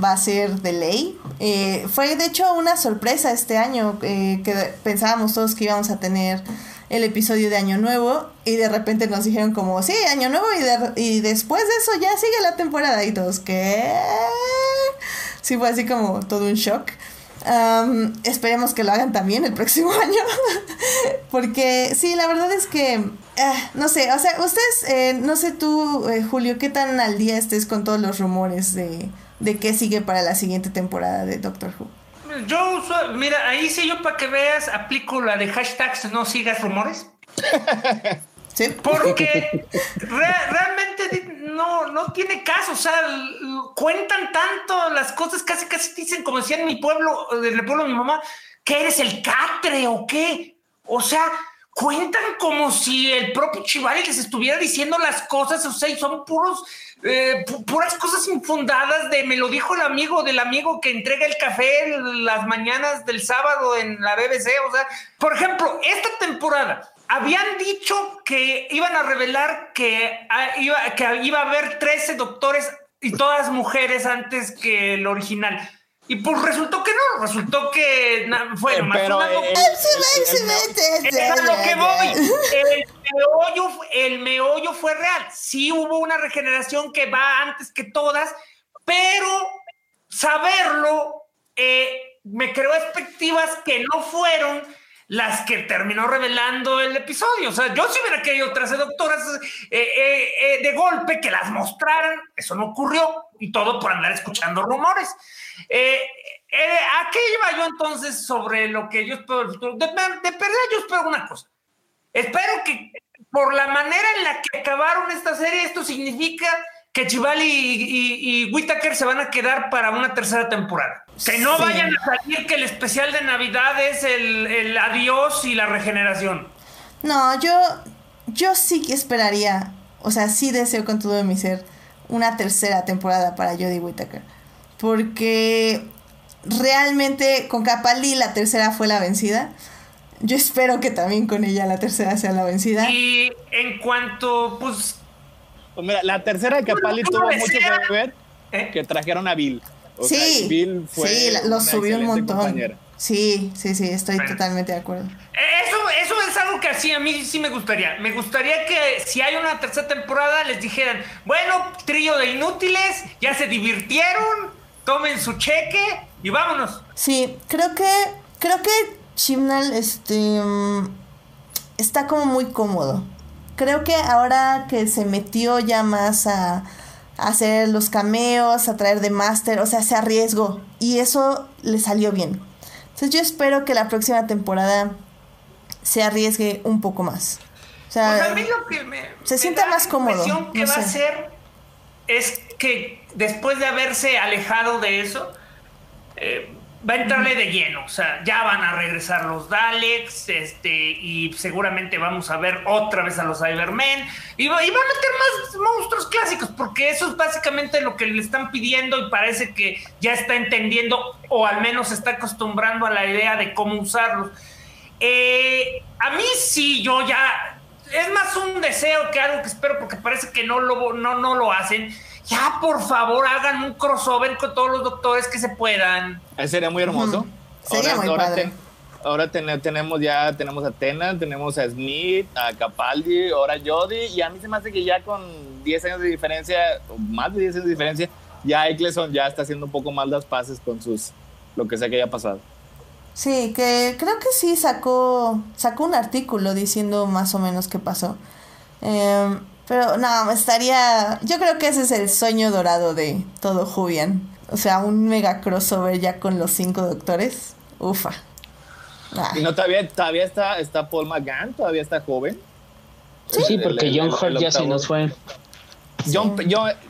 va a ser de ley. Eh, fue de hecho una sorpresa este año eh, que pensábamos todos que íbamos a tener el episodio de Año Nuevo y de repente nos dijeron como, sí, Año Nuevo y, después de eso ya sigue la temporada y todos, ¿qué? Sí, fue así como todo un shock. esperemos que lo hagan también el próximo año. Porque sí, la verdad es que, ah, no sé, o sea, ustedes, eh, no sé tú, eh, Julio, qué tan al día estés con todos los rumores de, de qué sigue para la siguiente temporada de Doctor Who. Yo uso, mira, ahí sí yo para que veas, aplico la de hashtags no sigas rumores. ¿Sí? Porque realmente no, no tiene caso, o sea, cuentan tanto las cosas, casi casi dicen, como decía en mi pueblo, del pueblo de mi mamá, que eres el catre o qué. O sea, cuentan como si el propio Chivari les estuviera diciendo las cosas, o sea, y son puros eh, puras cosas infundadas de me lo dijo el amigo del amigo que entrega el café las mañanas del sábado en la BBC. O sea, por ejemplo, esta temporada habían dicho que iban a revelar que ah, iba, que iba a haber 13 doctores y todas mujeres antes que el original. Y pues resultó que no, resultó que fue más Pero una... el, es lo que voy. El meollo, el meollo fue real. Sí hubo una regeneración que va antes que todas, pero saberlo eh, me creó expectativas que no fueron las que terminó revelando el episodio. O sea, yo si hubiera querido otras doctoras eh, eh, eh, de golpe que las mostraran, eso no ocurrió y todo por andar escuchando rumores. ¿A qué iba yo entonces sobre lo que yo espero del futuro? De, de yo espero una cosa. Espero que por la manera en la que acabaron esta serie, esto significa que Chivali y, Whitaker se van a quedar para una tercera temporada. Que no vayan a salir que el especial de Navidad es el, adiós y la regeneración. No, yo, yo sí que esperaría, o sea, sí deseo con todo mi ser una tercera temporada para Jodie Whittaker. Porque realmente con Capaldi la tercera fue la vencida. Yo espero que también con ella la tercera sea la vencida. Y en cuanto, pues, pues mira, la tercera de Capaldi tuvo mucho que ver ¿Eh? que trajeron a Bill. sí, Bill fue sí, lo subió un montón. Sí, sí, sí, estoy totalmente de acuerdo. Eso, eso es algo que así a mí sí me gustaría. Me gustaría que si hay una tercera temporada les dijeran, bueno, trío de inútiles, ya se divirtieron, tomen su cheque y vámonos. Sí, creo que, creo que Chimnal, este, está como muy cómodo creo que ahora que se metió ya más a, hacer los cameos, a traer de máster, o sea, se arriesgó y eso le salió bien. Entonces yo espero que la próxima temporada se arriesgue un poco más. O sea, pues a mí lo que me, se sienta más cómodo. La que va a hacer es que después de haberse alejado de eso, eh, va a entrarle de lleno, o sea, ya van a regresar los Daleks, este, y seguramente vamos a ver otra vez a los Cybermen, y, va, a meter más monstruos clásicos, porque eso es básicamente lo que le están pidiendo y parece que ya está entendiendo, o al menos está acostumbrando a la idea de cómo usarlos. Eh, a mí sí, yo ya, es más un deseo que algo que espero, porque parece que no lo, no, no lo hacen ya por favor hagan un crossover con todos los doctores que se puedan. Eso sería muy hermoso. Sería muy padre. ahora tenemos ya, tenemos a Tena, tenemos a Smith, a Capaldi, ahora Jody, y a mí se me hace que ya con 10 años de diferencia, o más de 10 años de diferencia, ya Eccleston ya está haciendo un poco más las paces con sus, lo que sea que haya pasado. Sí, que creo que sí sacó, sacó un artículo diciendo más o menos qué pasó. Eh, pero no, estaría. Yo creo que ese es el sueño dorado de todo Jubian. O sea, un mega crossover ya con los cinco doctores. Ufa. Ah. Y no todavía, todavía está, está Paul McGann, todavía está joven. Sí, porque John Hurt ya se nos fue. John,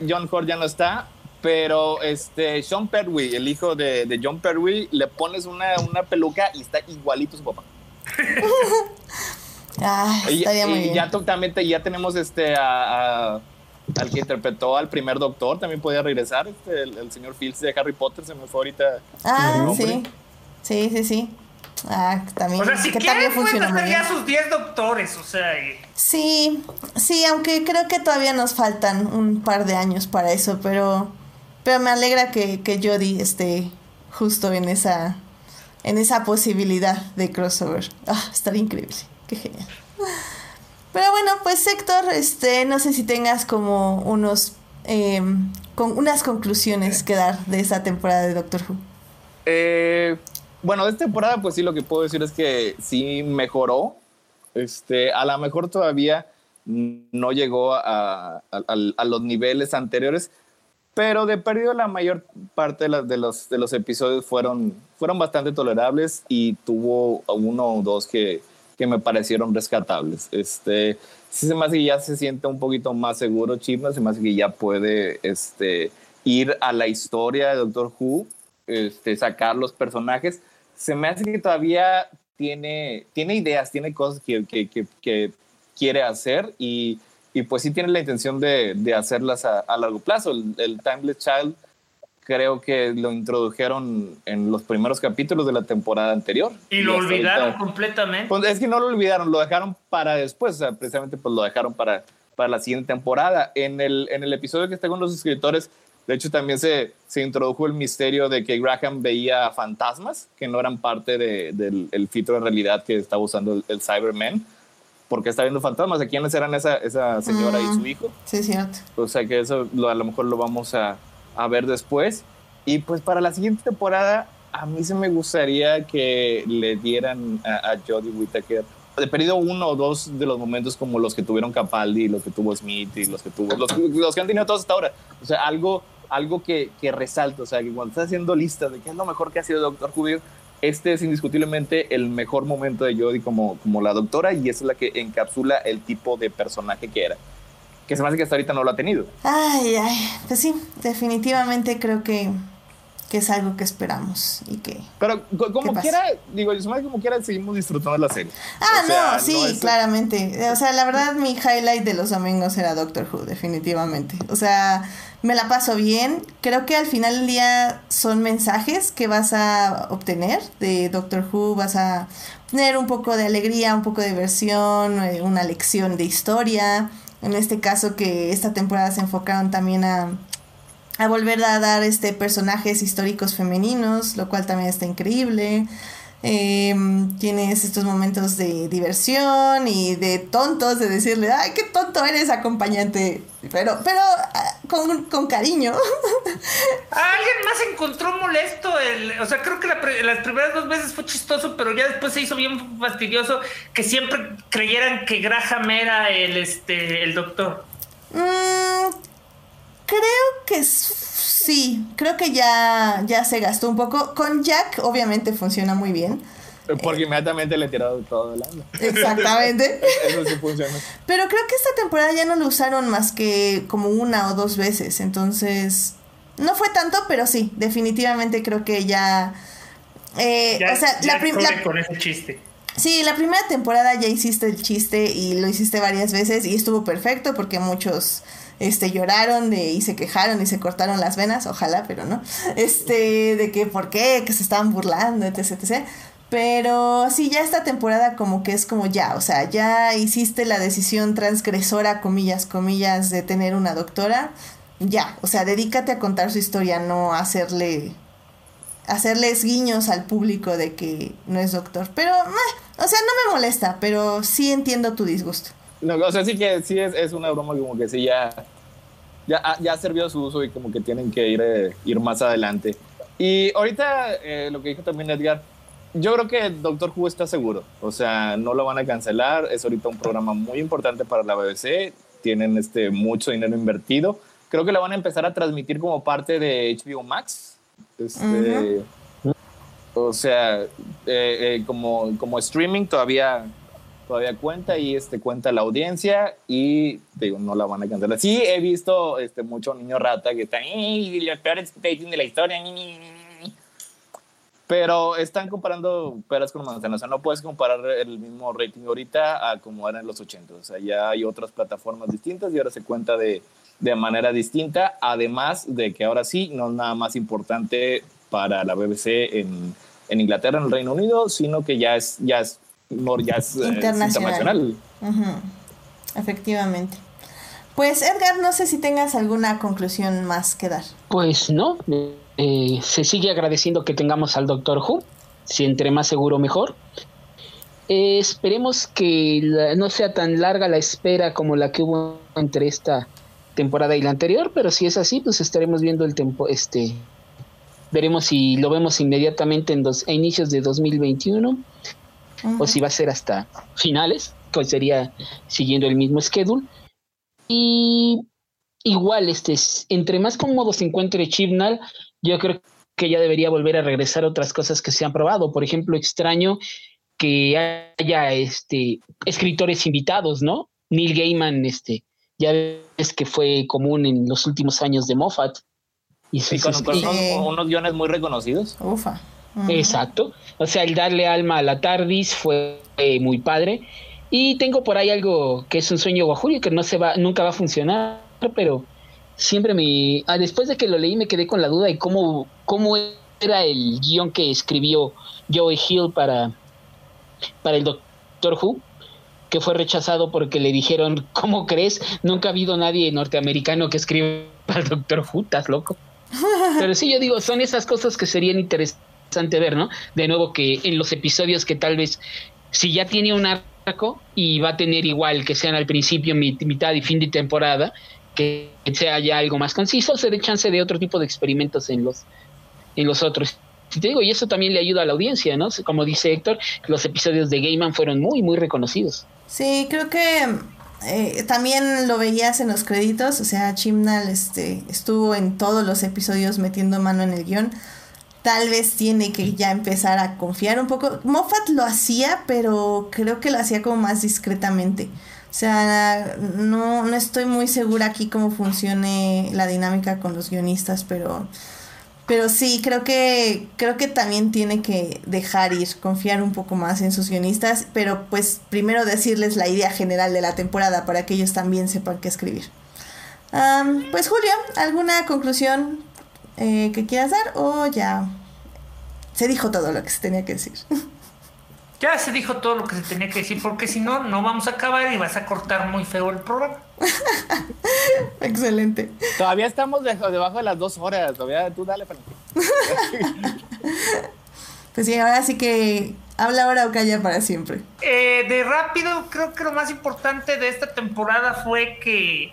John, Hurt ya no está, pero este Sean Pertwee, el hijo de, John Pertwee, le pones una, una, peluca y está igualito su papá. ah, y, ya también ya tenemos este a, al que interpretó al primer doctor, también podía regresar, este, el, señor Fields de Harry Potter, se me fue ahorita. Ah, sí. Sí, sí, sí. Ah, también. O sea, si que también ya sus 10 doctores, o sea. Sí, sí, aunque creo que todavía nos faltan un par de años para eso, pero pero me alegra que, que Jodie esté justo en esa en esa posibilidad de crossover. Ah, estaría increíble. Qué genial. Pero bueno, pues Héctor, este, no sé si tengas como unos em, con unas conclusiones que dar de esa temporada de Doctor Who. Eh, bueno, de esta temporada, pues sí, lo que puedo decir es que sí mejoró. Este, a lo mejor todavía no llegó a, los niveles anteriores, pero de perdido la mayor parte de, de, los, de los episodios fueron, fueron bastante tolerables y tuvo uno o dos que, que me parecieron rescatables. Este, sí se me hace que ya se siente un poquito más seguro Chipna, se me hace que ya puede este, ir a la historia de Doctor Who, este, sacar los personajes se me hace que todavía tiene, tiene ideas, tiene cosas que, que, que, quiere hacer y, y, pues sí tiene la intención de, de hacerlas a, largo plazo. El, Timeless Child creo que lo introdujeron en los primeros capítulos de la temporada anterior. Y lo olvidaron completamente. Pues, es que no lo olvidaron, lo dejaron para después, o sea, precisamente pues lo dejaron para, para la siguiente temporada. En el, en el episodio que está con los escritores, de hecho, también se, se introdujo el misterio de que Graham veía fantasmas que no eran parte de, del el filtro de realidad que estaba usando el, Cyberman. Porque está viendo fantasmas. ¿De quiénes eran esa, esa señora y su mm, hijo? Sí, cierto. O sea que eso a lo mejor lo vamos a, a ver después. Y pues para la siguiente temporada, a mí se me gustaría que le dieran a, a Jodie Whittaker de perdido uno o dos de los momentos como los que tuvieron Capaldi, los que tuvo Smith y los que tuvo los, que han tenido todos hasta ahora. O sea, algo algo que, que resalta, o sea, que cuando estás haciendo lista de qué es lo mejor que ha sido Doctor Who, este es indiscutiblemente el mejor momento de Jodie como, como la doctora y es la que encapsula el tipo de personaje que era. Que se me hace que hasta ahorita no lo ha tenido. Ay, ay, pues sí, definitivamente creo que que es algo que esperamos y que... Pero como quiera, digo, como quiera seguimos disfrutando la serie. Ah, no, sí, claramente. O sea, la verdad mi highlight de los domingos era Doctor Who, definitivamente. O sea, me la paso bien. Creo que al final del día son mensajes que vas a obtener de Doctor Who, vas a tener un poco de alegría, un poco de diversión, eh, una lección de historia. En este caso que esta temporada se enfocaron también a a volver a dar este personajes históricos femeninos, lo cual también está increíble. Em, tienes estos momentos de diversión y de tontos, de decirle, ay, qué tonto eres, acompañante, pero, pero ah, con, con cariño. alguien más encontró molesto el, o sea, creo que las primeras dos veces fue chistoso, pero ya después se hizo bien fastidioso que siempre creyeran que Graham era el, este, el doctor. Mm, Creo que sí, creo que ya, ya se gastó un poco. Con Jack obviamente funciona muy bien. Porque inmediatamente le he tirado todo el año. Exactamente. Eso sí funciona. Pero creo que esta temporada ya no lo usaron más que como una o dos veces. Entonces, no fue tanto, pero sí, definitivamente creo que ya... Eh, o sea, la primera... Con ese chiste. Sí, la primera temporada ya hiciste el chiste y lo hiciste varias veces y estuvo perfecto porque muchos este, lloraron de, y se quejaron y se cortaron las venas, ojalá, pero no, este, de que por qué, que se estaban burlando, etc, etc. Pero sí, ya esta temporada como que es como ya, o sea, ya hiciste la decisión transgresora, comillas, comillas, de tener una doctora, ya, o sea, dedícate a contar su historia, no hacerle, hacerles guiños al público de que no es doctor. Pero, o sea, no me molesta, pero sí entiendo tu disgusto. No, o sea, sí que sí es, es una broma como que sí ya, ya, ya ha servido su uso y como que tienen que ir, eh, ir más adelante. Y ahorita eh, lo que dijo también Edgar, yo creo que Doctor Who está seguro, o sea, no lo van a cancelar, es ahorita un programa muy importante para la BBC, tienen este, mucho dinero invertido, creo que la van a empezar a transmitir como parte de HBO Max. Este, O sea, eh, eh, como, como streaming todavía todavía cuenta y este cuenta la audiencia y digo no la van a cancelar. Sí he visto este mucho niño rata que está y los peores rating de la historia. Pero están comparando peras con manzanas. O sea, no puedes comparar el mismo rating ahorita a como era en los 80. O sea, ya hay otras plataformas distintas y ahora se cuenta de, de manera distinta. Además de que ahora sí, no es nada más importante para la BBC en, en Inglaterra, en el Reino Unido, sino que ya es, ya es ya es, eh, internacional. Efectivamente. Pues Edgar, no sé si tengas alguna conclusión más que dar. Pues no, eh, se sigue agradeciendo que tengamos al Doctor Who, si entre más seguro mejor. Eh, esperemos que no sea tan larga la espera como la que hubo entre esta temporada y la anterior, pero si es así, pues estaremos viendo el tiempo, este, veremos si lo vemos inmediatamente en dos, a inicios de 2021 o si va a ser hasta finales, que sería siguiendo el mismo schedule. Y igual, este, entre más cómodo se encuentre Chibnall, yo creo que ya debería volver a regresar a otras cosas que se han probado. Por ejemplo, extraño que haya este, escritores invitados, ¿no? Neil Gaiman, este, ya ves que fue común en los últimos años de Moffat. Y, con, unos guiones muy reconocidos. Ufa. Exacto. O sea, el darle alma a la TARDIS fue eh, muy padre. Y tengo por ahí algo que es un sueño guajulio que no se va, nunca va a funcionar, pero siempre me. Ah, después de que lo leí, me quedé con la duda de cómo, cómo era el guion que escribió Joey Hill para, para el Doctor Who, que fue rechazado porque le dijeron: ¿Cómo crees? Nunca ha habido nadie norteamericano que escriba para el Doctor Who, estás loco. Pero sí, yo digo, son esas cosas que serían interesantes ver, ¿no? De nuevo que en los episodios que tal vez, si ya tiene un arco y va a tener igual que sean al principio, mitad y fin de temporada, que sea ya algo más conciso, se dé chance de otro tipo de experimentos en los, en los otros. Y te digo, y eso también le ayuda a la audiencia, ¿no? Como dice Héctor, los episodios de Gaiman fueron muy, muy reconocidos. Sí, creo que eh, también lo veías en los créditos, o sea, Chimnal este, estuvo en todos los episodios metiendo mano en el guion tal vez tiene que ya empezar a confiar un poco. Moffat lo hacía, pero creo que lo hacía como más discretamente. O sea, no, no estoy muy segura aquí cómo funcione la dinámica con los guionistas, pero, pero sí, creo que, creo que también tiene que dejar ir, confiar un poco más en sus guionistas, pero pues primero decirles la idea general de la temporada para que ellos también sepan qué escribir. pues Julio, ¿alguna conclusión eh, que quieras dar o ya se dijo todo lo que se tenía que decir. Ya se dijo todo lo que se tenía que decir, porque si no, no vamos a acabar y vas a cortar muy feo el programa. Excelente. Todavía estamos debajo de las dos horas, todavía tú dale, Pues sí, ahora sí que habla ahora o calla para siempre. Eh, de rápido, creo que lo más importante de esta temporada fue que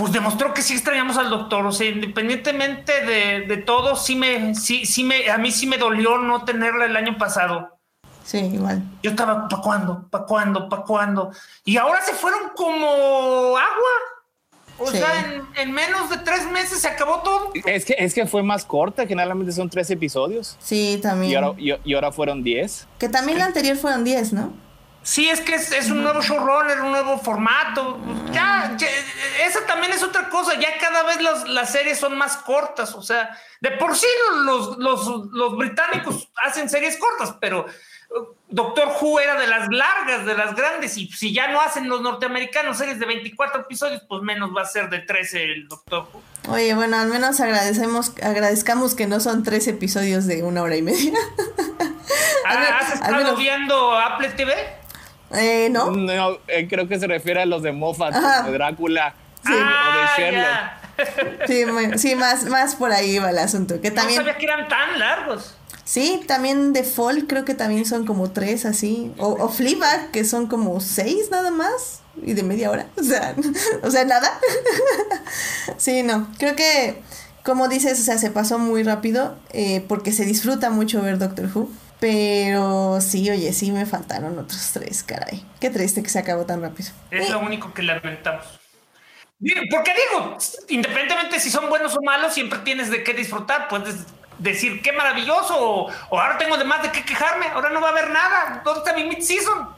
pues demostró que sí extrañamos al doctor. O sea, independientemente de, todo, sí me, sí, sí me, a mí sí me dolió no tenerla el año pasado. Sí, igual. Yo estaba, ¿para cuándo? ¿Para cuándo? ¿Para cuándo? Y ahora se fueron como agua. O sea, en, menos de tres meses se acabó todo. Es que, es que fue más corta, generalmente son tres episodios. Sí, también. Y ahora, y ahora fueron diez. Que también la anterior fueron diez, ¿no? Sí, es que es, un nuevo showrunner, un nuevo formato. Ya, esa también es otra cosa. Ya cada vez las, series son más cortas. O sea, de por sí los, los, británicos hacen series cortas, pero uh, Doctor Who era de las largas, de las grandes. Y si ya no hacen los norteamericanos series de 24 episodios, pues menos va a ser de 13 el Doctor Who. Oye, bueno, al menos agradecemos, agradezcamos que no son tres episodios de una hora y media. Ah, ¿Has estado viendo Apple TV? Eh, ¿no? No, eh, creo que se refiere a los de Moffat, de Drácula sí. o de ah, Sherlock. Sí, sí, más, más por ahí va el asunto. Que también... No sabía que eran tan largos. Sí, también de Fall creo que también son como tres así. O, o Fleabag, que son como seis nada más. Y de media hora. O sea, o sea, nada. sí, no. Creo que, como dices, o sea, se pasó muy rápido. Eh, porque se disfruta mucho ver Doctor Who. Pero sí, oye, sí me faltaron otros tres, caray. Qué triste que se acabó tan rápido. Es lo único que lamentamos. Porque digo, independientemente si son buenos o malos, siempre tienes de qué disfrutar. Puedes decir qué maravilloso, o, ahora tengo de más de qué quejarme, ahora no va a haber nada. ¿Dónde está mi mid-season?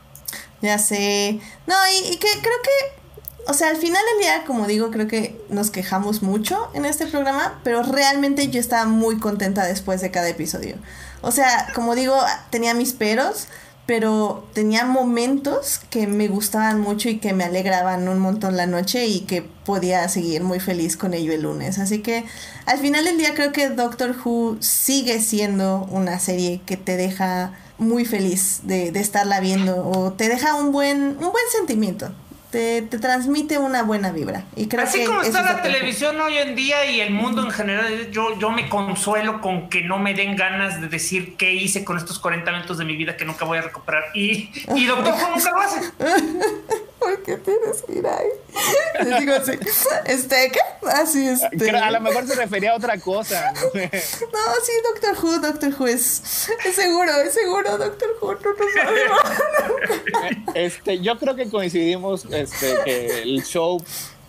Ya sé. No, y, que creo que, o sea, al final del día, como digo, creo que nos quejamos mucho en este programa, pero realmente yo estaba muy contenta después de cada episodio. O sea, como digo, tenía mis peros, pero tenía momentos que me gustaban mucho y que me alegraban un montón la noche y que podía seguir muy feliz con ello el lunes. Así que al final del día creo que Doctor Who sigue siendo una serie que te deja muy feliz de, de estarla viendo o te deja un buen, un buen sentimiento te, transmite una buena vibra. Y creo Así como está la televisión hoy en día y el mundo en general, yo, yo me consuelo con que no me den ganas de decir qué hice con estos 40 minutos de mi vida que nunca voy a recuperar. Y, y Doctor Who nunca lo hace. ¿Por qué tienes que ir ahí? Digo así, ¿este qué? Así es. Este. A lo mejor se refería a otra cosa. ¿no? sí, Doctor Who, Doctor Who es, es seguro, es seguro, Doctor Who, no no este, Yo creo que coincidimos este, que el show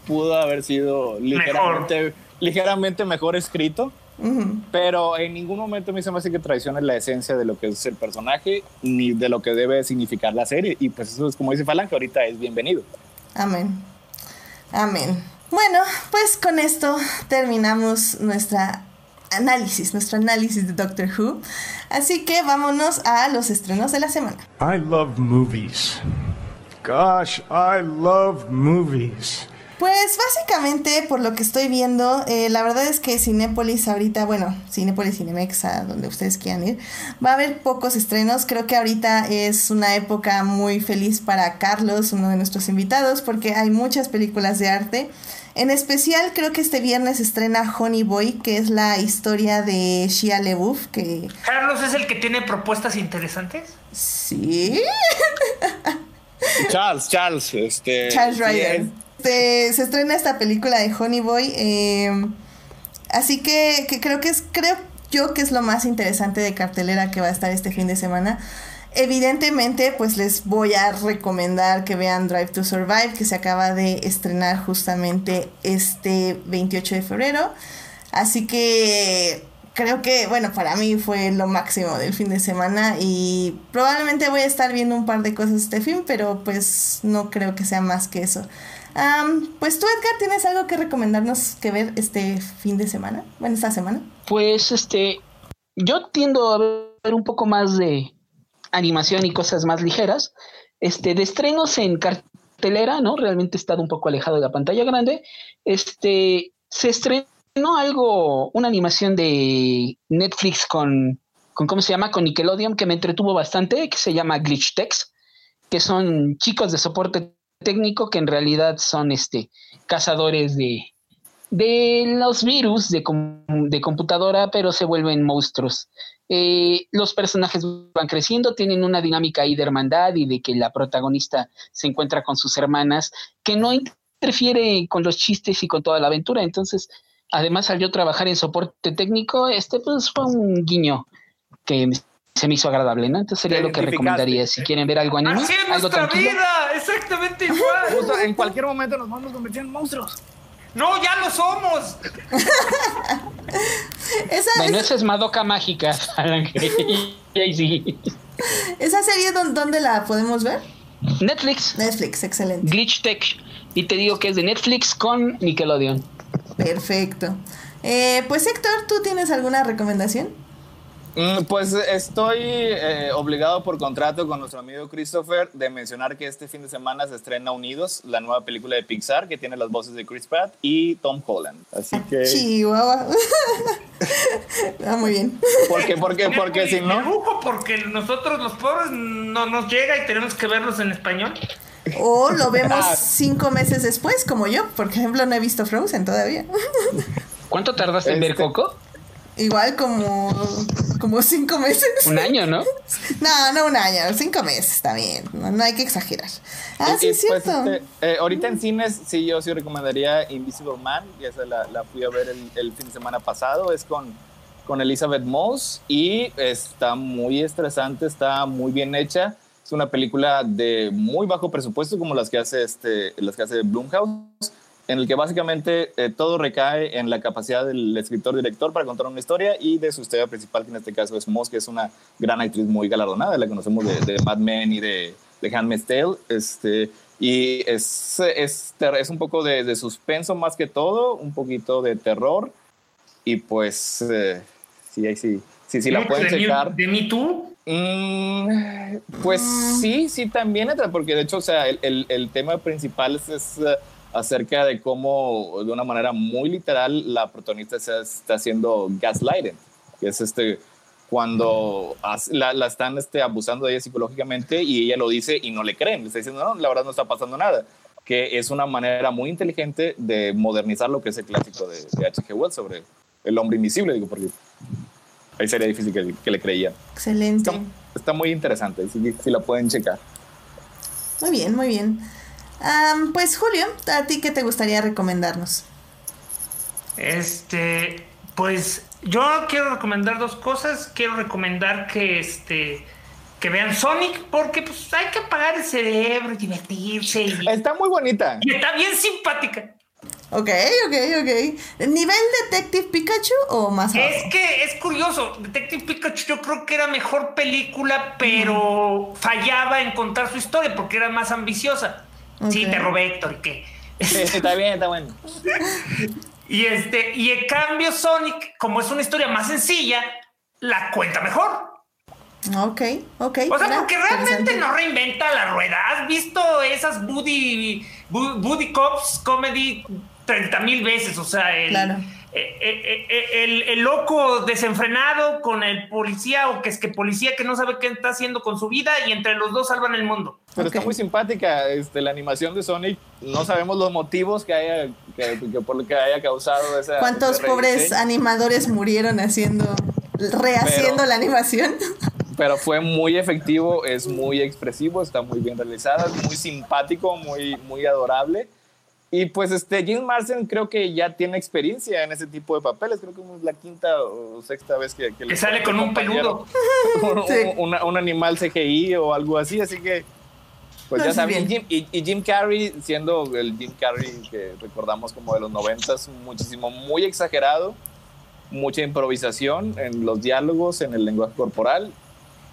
pudo haber sido ligeramente mejor, ligeramente mejor escrito. Pero en ningún momento me se me hace que traicione la esencia de lo que es el personaje ni de lo que debe significar la serie. Y pues eso es como dice Falan, que ahorita es bienvenido. Amén. Amén. Bueno, pues con esto terminamos nuestra análisis, nuestro análisis de Doctor Who. Así que vámonos a los estrenos de la semana. I love movies. Gosh, I love movies. Pues básicamente, por lo que estoy viendo, eh, la verdad es que Cinépolis ahorita, bueno, Cinépolis, Cinemex, a donde ustedes quieran ir, va a haber pocos estrenos. Creo que ahorita es una época muy feliz para Carlos, uno de nuestros invitados, porque hay muchas películas de arte. En especial, creo que este viernes estrena Honey Boy, que es la historia de Shia LeBouf, que... Carlos es el que tiene propuestas interesantes. Sí. Charles, Charles, este. Charles Ryder. Se estrena esta película de Honey Boy. Em, así que, creo que es, creo yo que es lo más interesante de cartelera que va a estar este fin de semana. Evidentemente, pues les voy a recomendar que vean Drive to Survive, que se acaba de estrenar justamente este 28 de febrero. Así que creo que, bueno, para mí fue lo máximo del fin de semana y probablemente voy a estar viendo un par de cosas este fin, pero pues no creo que sea más que eso. Pues tú, Edgar, ¿tienes algo que recomendarnos que ver este fin de semana? Bueno, esta semana. Pues este, yo tiendo a ver un poco más de animación y cosas más ligeras. Este, de estrenos en cartelera, ¿no? Realmente he estado un poco alejado de la pantalla grande. Este, se estrena no algo, una animación de Netflix con, con, ¿cómo se llama? Con Nickelodeon que me entretuvo bastante, que se llama Glitch Text, que son chicos de soporte técnico que en realidad son este, cazadores de, de los virus de, de computadora, pero se vuelven monstruos. Eh, los personajes van creciendo, tienen una dinámica ahí de hermandad y de que la protagonista se encuentra con sus hermanas, que no interfiere con los chistes y con toda la aventura. Entonces, además al yo trabajar en soporte técnico, este pues fue un guiño que se me hizo agradable, ¿no? Entonces sería lo que recomendaría si quieren ver algo anime. Así es algo nuestra vida, exactamente igual. en cualquier momento nos vamos a convertir en monstruos. No, ya lo somos. esa, bueno, esa es Madoka Mágica. ¿Esa serie dónde la podemos ver? Netflix. Netflix, excelente. Glitch Tech. Y te digo que es de Netflix con Nickelodeon. Perfecto. Eh, pues Héctor, ¿tú tienes alguna recomendación? Mm, pues estoy eh, obligado por contrato con nuestro amigo Christopher de mencionar que este fin de semana se estrena Unidos, la nueva película de Pixar que tiene las voces de Chris Pratt y Tom Holland. Así que. Chihuahua. ah, muy bien. ¿Por qué? Porque, porque si no. Porque nosotros los pobres no nos llega y tenemos que verlos en español. O lo vemos ah. cinco meses después, como yo. Por ejemplo, no he visto Frozen todavía. ¿Cuánto tardaste en ver este, Coco? Igual como, como cinco meses. Un año, ¿no? No, no un año, cinco meses, está bien. No, hay que exagerar. Ah, sí, es pues, cierto. Este, eh, ahorita en cines, sí, yo sí recomendaría Invisible Man, y esa la, la fui a ver el, el, fin de semana pasado. Es con, con Elizabeth Moss y está muy estresante, está muy bien hecha. Es una película de muy bajo presupuesto, como las que hace, este, las que hace Blumhouse, en el que básicamente eh, todo recae en la capacidad del escritor-director para contar una historia y de su historia principal, que en este caso es Moss, que es una gran actriz muy galardonada, la conocemos de, Mad Men y de, de Handmaid's Tale. Este, y es, es, es un poco de, suspenso más que todo, un poquito de terror. Y pues, eh, sí, sí, sí, sí, la pueden checar. ¿De mí tú? Mm, pues mm. sí, sí, también entra, porque de hecho, o sea, el, el, el tema principal es, es eh, acerca de cómo, de una manera muy literal, la protagonista se está haciendo gaslighting, que es este cuando la, la, están este, abusando de ella psicológicamente y ella lo dice y no le creen, le está diciendo, no, la verdad no está pasando nada, que es una manera muy inteligente de modernizar lo que es el clásico de, H.G. Wells sobre el hombre invisible, digo, porque ahí sería difícil que, le creían. Excelente. Está, muy interesante, si, si, la pueden checar. Muy bien, muy bien. Pues Julio, ¿a ti qué te gustaría recomendarnos? Este, pues yo quiero recomendar dos cosas. Quiero recomendar que este que vean Sonic porque pues hay que apagar el cerebro y divertirse. Está muy bonita. Y está bien simpática. Ok, ok, ok. ¿Nivel Detective Pikachu o más Es que es curioso. Detective Pikachu yo creo que era mejor película, pero fallaba en contar su historia porque era más ambiciosa. Sí, te robé Héctor, ¿y qué? está bien, está bueno. Y este, y en cambio, Sonic, como es una historia más sencilla, la cuenta mejor. Ok, ok. O sea, porque realmente no reinventa la rueda. ¿Has visto esas Buddy, Buddy Cops comedy 30 mil veces? O sea, el, claro. Eh, eh, eh, el, loco desenfrenado con el policía o que es que policía que no sabe qué está haciendo con su vida y entre los dos salvan el mundo. Pero está muy simpática este, la animación de Sonic. No sabemos los motivos que haya, que, por lo que haya causado esa. ¿Cuántos pobres animadores murieron haciendo, rehaciendo la animación? Pero fue muy efectivo, es muy expresivo, está muy bien realizada, muy simpático, muy, muy adorable. Y pues este, Jim Marsden creo que ya tiene experiencia en ese tipo de papeles. Creo que es la quinta o sexta vez que, que, sale con un peludo. un, animal CGI o algo así. Así que, pues ya saben. Y, Jim Carrey, siendo el Jim Carrey que recordamos como de los noventas, muchísimo, muy exagerado. Mucha improvisación en los diálogos, en el lenguaje corporal.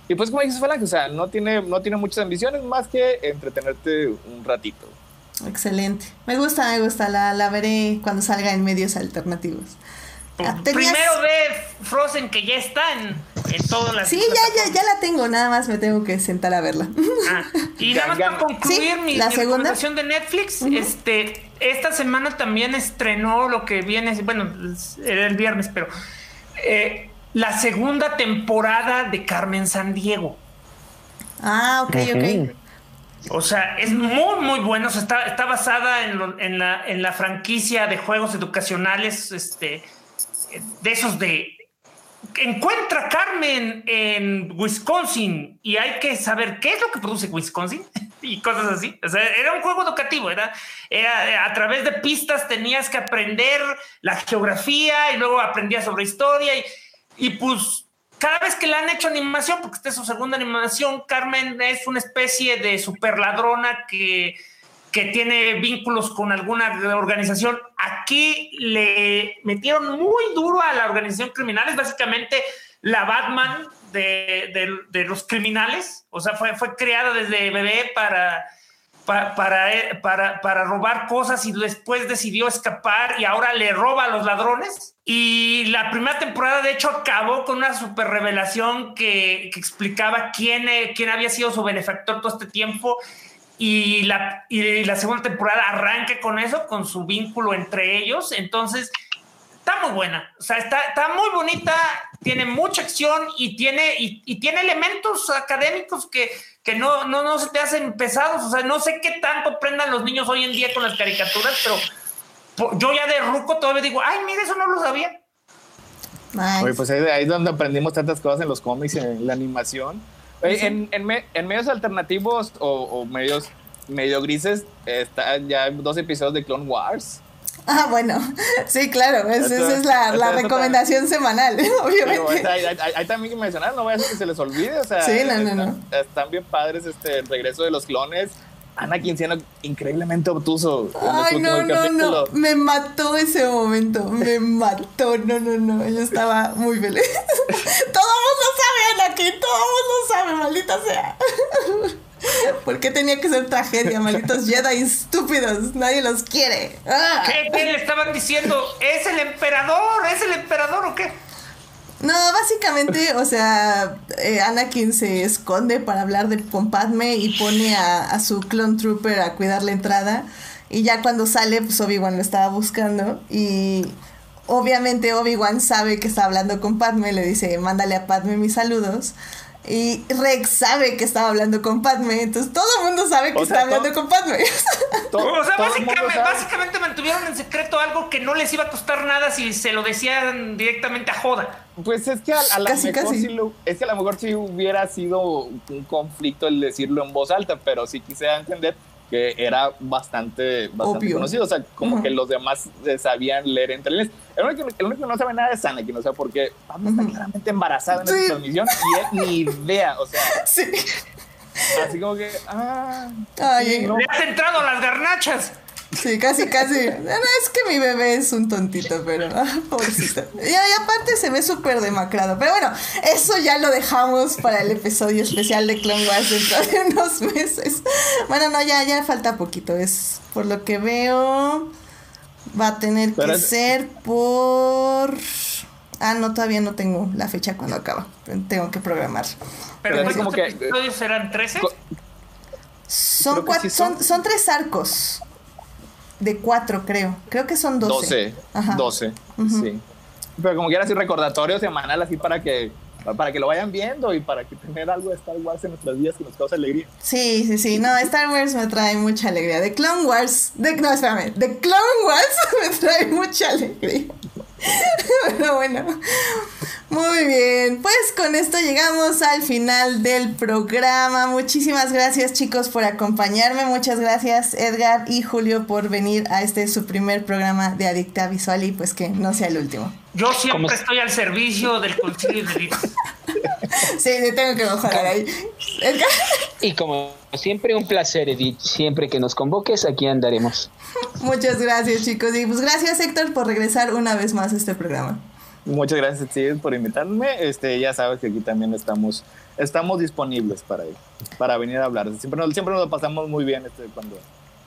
Y pues como dices, Falange, o sea, no tiene, no tiene muchas ambiciones más que entretenerte un ratito. Excelente. Me gusta, me gusta. La, la veré cuando salga en medios alternativos. Ah, primero ve Frozen que ya está en, todas las. Sí, ya, ya, ya la tengo, nada más me tengo que sentar a verla. Ah, y nada más para concluir mi, la recomendación de Netflix, este, esta semana también estrenó lo que viene, bueno, era el viernes, pero eh, la segunda temporada de Carmen San Diego. Ah, ok, ok. O sea, es muy, muy bueno. está, está basada en, la, en la franquicia de juegos educacionales, este, de esos de encuentra Carmen en Wisconsin y hay que saber qué es lo que produce Wisconsin y cosas así. Era un juego educativo, era, era a través de pistas tenías que aprender la geografía y luego aprendías sobre historia y, y pues cada vez que le han hecho animación, porque esta es su segunda animación, Carmen es una especie de super ladrona que, que tiene vínculos con alguna organización. Aquí le metieron muy duro a la organización criminal, es básicamente la Batman de, de los criminales, o sea, fue, fue creada desde bebé para para, robar cosas y después decidió escapar y ahora le roba a los ladrones. Y la primera temporada, de hecho, acabó con una super revelación que, explicaba quién, eh, quién había sido su benefactor todo este tiempo. Y la, segunda temporada arranca con eso, con su vínculo entre ellos. Entonces, está muy buena. O sea, está, está muy bonita, tiene mucha acción y tiene, y tiene elementos académicos que que no, no, no se te hacen pesados. O sea, no sé qué tanto prendan los niños hoy en día con las caricaturas, pero yo ya de ruco todavía digo, ay, mire, eso no lo sabía. Oye, pues ahí, es donde aprendimos tantas cosas en los cómics, en la animación. en, en, medios alternativos o, medios medio grises, están ya dos episodios de Clone Wars. Ah, bueno, sí, claro, esa es la, la recomendación semanal, obviamente. hay, también que mencionar, no voy a decir que se les olvide, o sea, sí, no, no, no. están bien padres este, el regreso de los clones Anakin siendo increíblemente obtuso. Ay, no, no, no. Me mató ese momento. Me mató. No, no, no. Yo estaba muy feliz. todo el mundo sabe, Anakin. Todo el mundo sabe, maldita sea. ¿Por qué tenía que ser tragedia, malditos Jedi estúpidos? Nadie los quiere. Ah. ¿Qué, ¿Qué, le estaban diciendo? ¿Es el emperador? ¿Es el emperador o qué? No, básicamente, o sea, eh, Anakin se esconde para hablar de, con Padme y pone a, su clone trooper a cuidar la entrada. Y ya cuando sale, pues Obi-Wan lo estaba buscando. Y obviamente Obi-Wan sabe que está hablando con Padme, le dice, mándale a Padme mis saludos. Y Rex sabe que estaba hablando con Padme, entonces todo el mundo sabe que está hablando con Padme. o sea, básicamente, mantuvieron en secreto algo que no les iba a costar nada si se lo decían directamente a Joda. Pues es que a, lo mejor Si es que a lo mejor sí hubiera sido un conflicto el decirlo en voz alta, pero sí quise entender que era bastante, bastante conocido. O sea, como que los demás sabían leer entre líneas. El único, el único, que no sabe nada es Anakin, o sea, porque Pablo está claramente embarazada en sí. esta transmisión y él ni idea, o sea. Sí. Así como que, ah. Ay, ¿no? Le has entrado las garnachas. Sí, casi, casi. No, es que mi bebé es un tontito, pero ah, pobrecito. Y, aparte se ve súper demacrado. Pero bueno, eso ya lo dejamos para el episodio especial de Clone Wars dentro de unos meses. Bueno, no, ya, ya falta poquito. Es por lo que veo. Va a tener que ser por. Ah, no, todavía no tengo la fecha cuando acaba. Tengo que programar. Pero, pero como que. episodios serán 13? Son, cuatro, son, son tres arcos de cuatro, creo. Creo que son doce. Doce. sí. Pero como quiera, así recordatorio semanal, así para que para que lo vayan viendo y para que tener algo de Star Wars en nuestras vidas que nos causa alegría. Sí, sí, sí. No, Star Wars me trae mucha alegría. De Clone Wars. De, no, espérame. De Clone Wars me trae mucha alegría. Pero bueno. Muy bien, pues con esto llegamos al final del programa. Muchísimas gracias chicos por acompañarme. Muchas gracias Edgar y Julio por venir a este su primer programa de Adicta Visual y pues que no sea el último. Yo siempre estoy al servicio del concilio de Sí, tengo que mejorar ahí. Y como siempre, un placer, Edith. Siempre que nos convoques, aquí andaremos. Muchas gracias, chicos. Y pues gracias, Héctor, por regresar una vez más a este programa. Muchas gracias, Steve, por invitarme. Este, ya sabes que aquí también estamos, estamos disponibles para, para venir a hablar. Siempre, siempre nos lo pasamos muy bien este, cuando,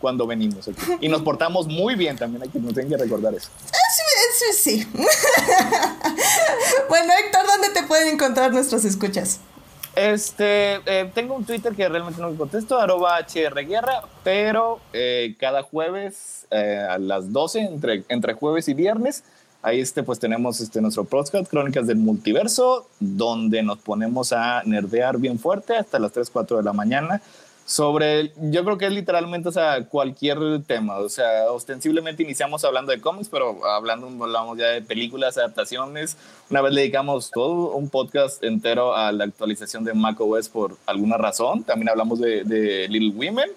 cuando venimos Y nos portamos muy bien también, aquí nos tienen que recordar eso. Ah, sí, sí. sí. bueno, Héctor, ¿dónde te pueden encontrar nuestros escuchas? Este, eh, tengo un Twitter que realmente no contesto, arroba hrguerra, pero eh, cada jueves eh, a las 12, entre, entre jueves y viernes, Ahí este, pues tenemos este, nuestro podcast, Crónicas del Multiverso, donde nos ponemos a nerdear bien fuerte hasta las 3, 4 de la mañana sobre, yo creo que es literalmente, o sea, cualquier tema, o sea, ostensiblemente iniciamos hablando de cómics, pero hablando, hablamos ya de películas, adaptaciones, una vez le dedicamos todo un podcast entero a la actualización de macOS por alguna razón, también hablamos de, de Little Women,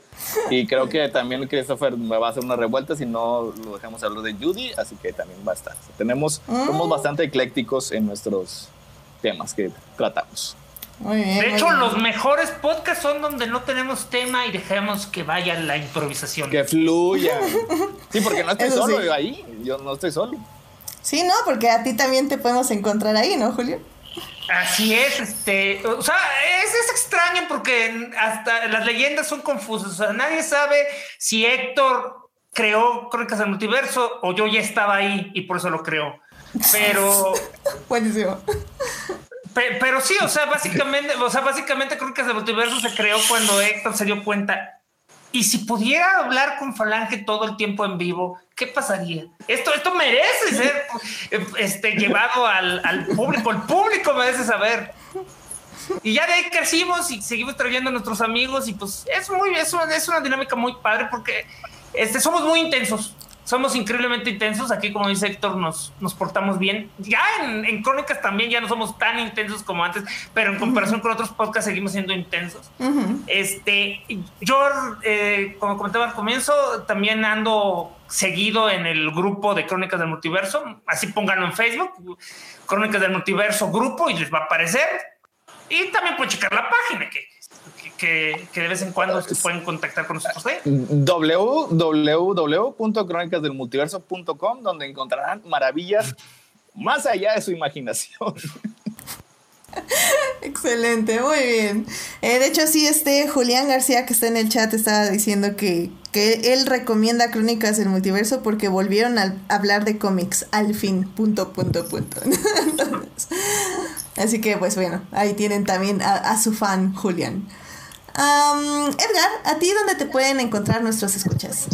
y creo que también Christopher me va a hacer una revuelta si no lo dejamos hablar de Judy, así que también va a estar. Tenemos, somos mm. bastante eclécticos en nuestros temas que tratamos de hecho, los mejores podcasts son donde no tenemos tema y dejamos que vaya la improvisación. Que fluya. Sí, porque no estoy solo ahí. Yo no estoy solo. Sí, no, porque a ti también te podemos encontrar ahí, ¿no, Julio? Así es, este, o sea, es, es, extraño porque hasta las leyendas son confusas, o sea, nadie sabe si Héctor creó Crónicas del Multiverso o yo ya estaba ahí y por eso lo creó. Pero. Buenísimo. Pero, sí, o sea, básicamente, o sea, básicamente creo que ese multiverso se creó cuando Héctor se dio cuenta. Y si pudiera hablar con Falange todo el tiempo en vivo, ¿qué pasaría? Esto, esto merece ser este, llevado al, al público. El público merece saber. Y ya de ahí crecimos y seguimos trayendo a nuestros amigos y pues es muy, es una, es una dinámica muy padre porque este, somos muy intensos somos increíblemente intensos. Aquí, como dice Héctor, nos, nos portamos bien. Ya en, Crónicas también ya no somos tan intensos como antes, pero en comparación con otros podcasts seguimos siendo intensos. Este, yo, eh, como comentaba al comienzo, también ando seguido en el grupo de Crónicas del Multiverso. Así pónganlo en Facebook, Crónicas del Multiverso grupo, y les va a aparecer. Y también pueden checar la página, que que, de vez en cuando se pueden contactar con nosotros. ¿eh? www.crónicasdelmultiverso.com, donde encontrarán maravillas más allá de su imaginación. Excelente, muy bien. Eh, de hecho, sí, este Julián García que está en el chat estaba diciendo que, que él recomienda Crónicas del Multiverso porque volvieron a hablar de cómics al fin, punto, punto, punto. así que, pues bueno, ahí tienen también a, su fan, Julián. Edgar, ¿a ti dónde te pueden encontrar nuestros escuchas?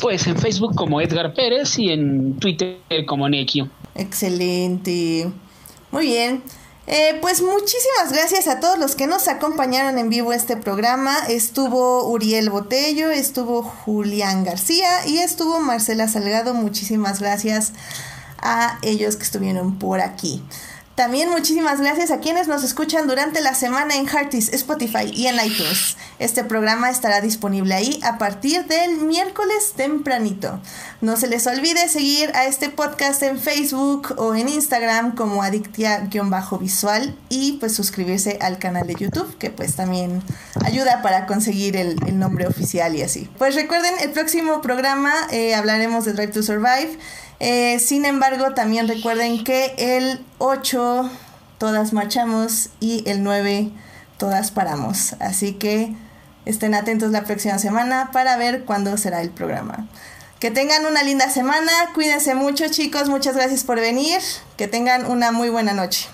Pues en Facebook como Edgar Pérez y en Twitter como Nekio. Excelente. Muy bien. Eh, pues muchísimas gracias a todos los que nos acompañaron en vivo este programa. Estuvo Uriel Botello, estuvo Julián García y estuvo Marcela Salgado. Muchísimas gracias a ellos que estuvieron por aquí. También muchísimas gracias a quienes nos escuchan durante la semana en Heartis, Spotify y en iTunes. Este programa estará disponible ahí a partir del miércoles tempranito. No se les olvide seguir a este podcast en Facebook o en Instagram como Adictia-visual y pues suscribirse al canal de YouTube que pues también ayuda para conseguir el, nombre oficial y así. Pues recuerden, el próximo programa eh, hablaremos de Drive to Survive. Eh, sin embargo, también recuerden que el 8 todas marchamos y el 9 todas paramos. Así que estén atentos la próxima semana para ver cuándo será el programa. Que tengan una linda semana, cuídense mucho chicos, muchas gracias por venir, que tengan una muy buena noche.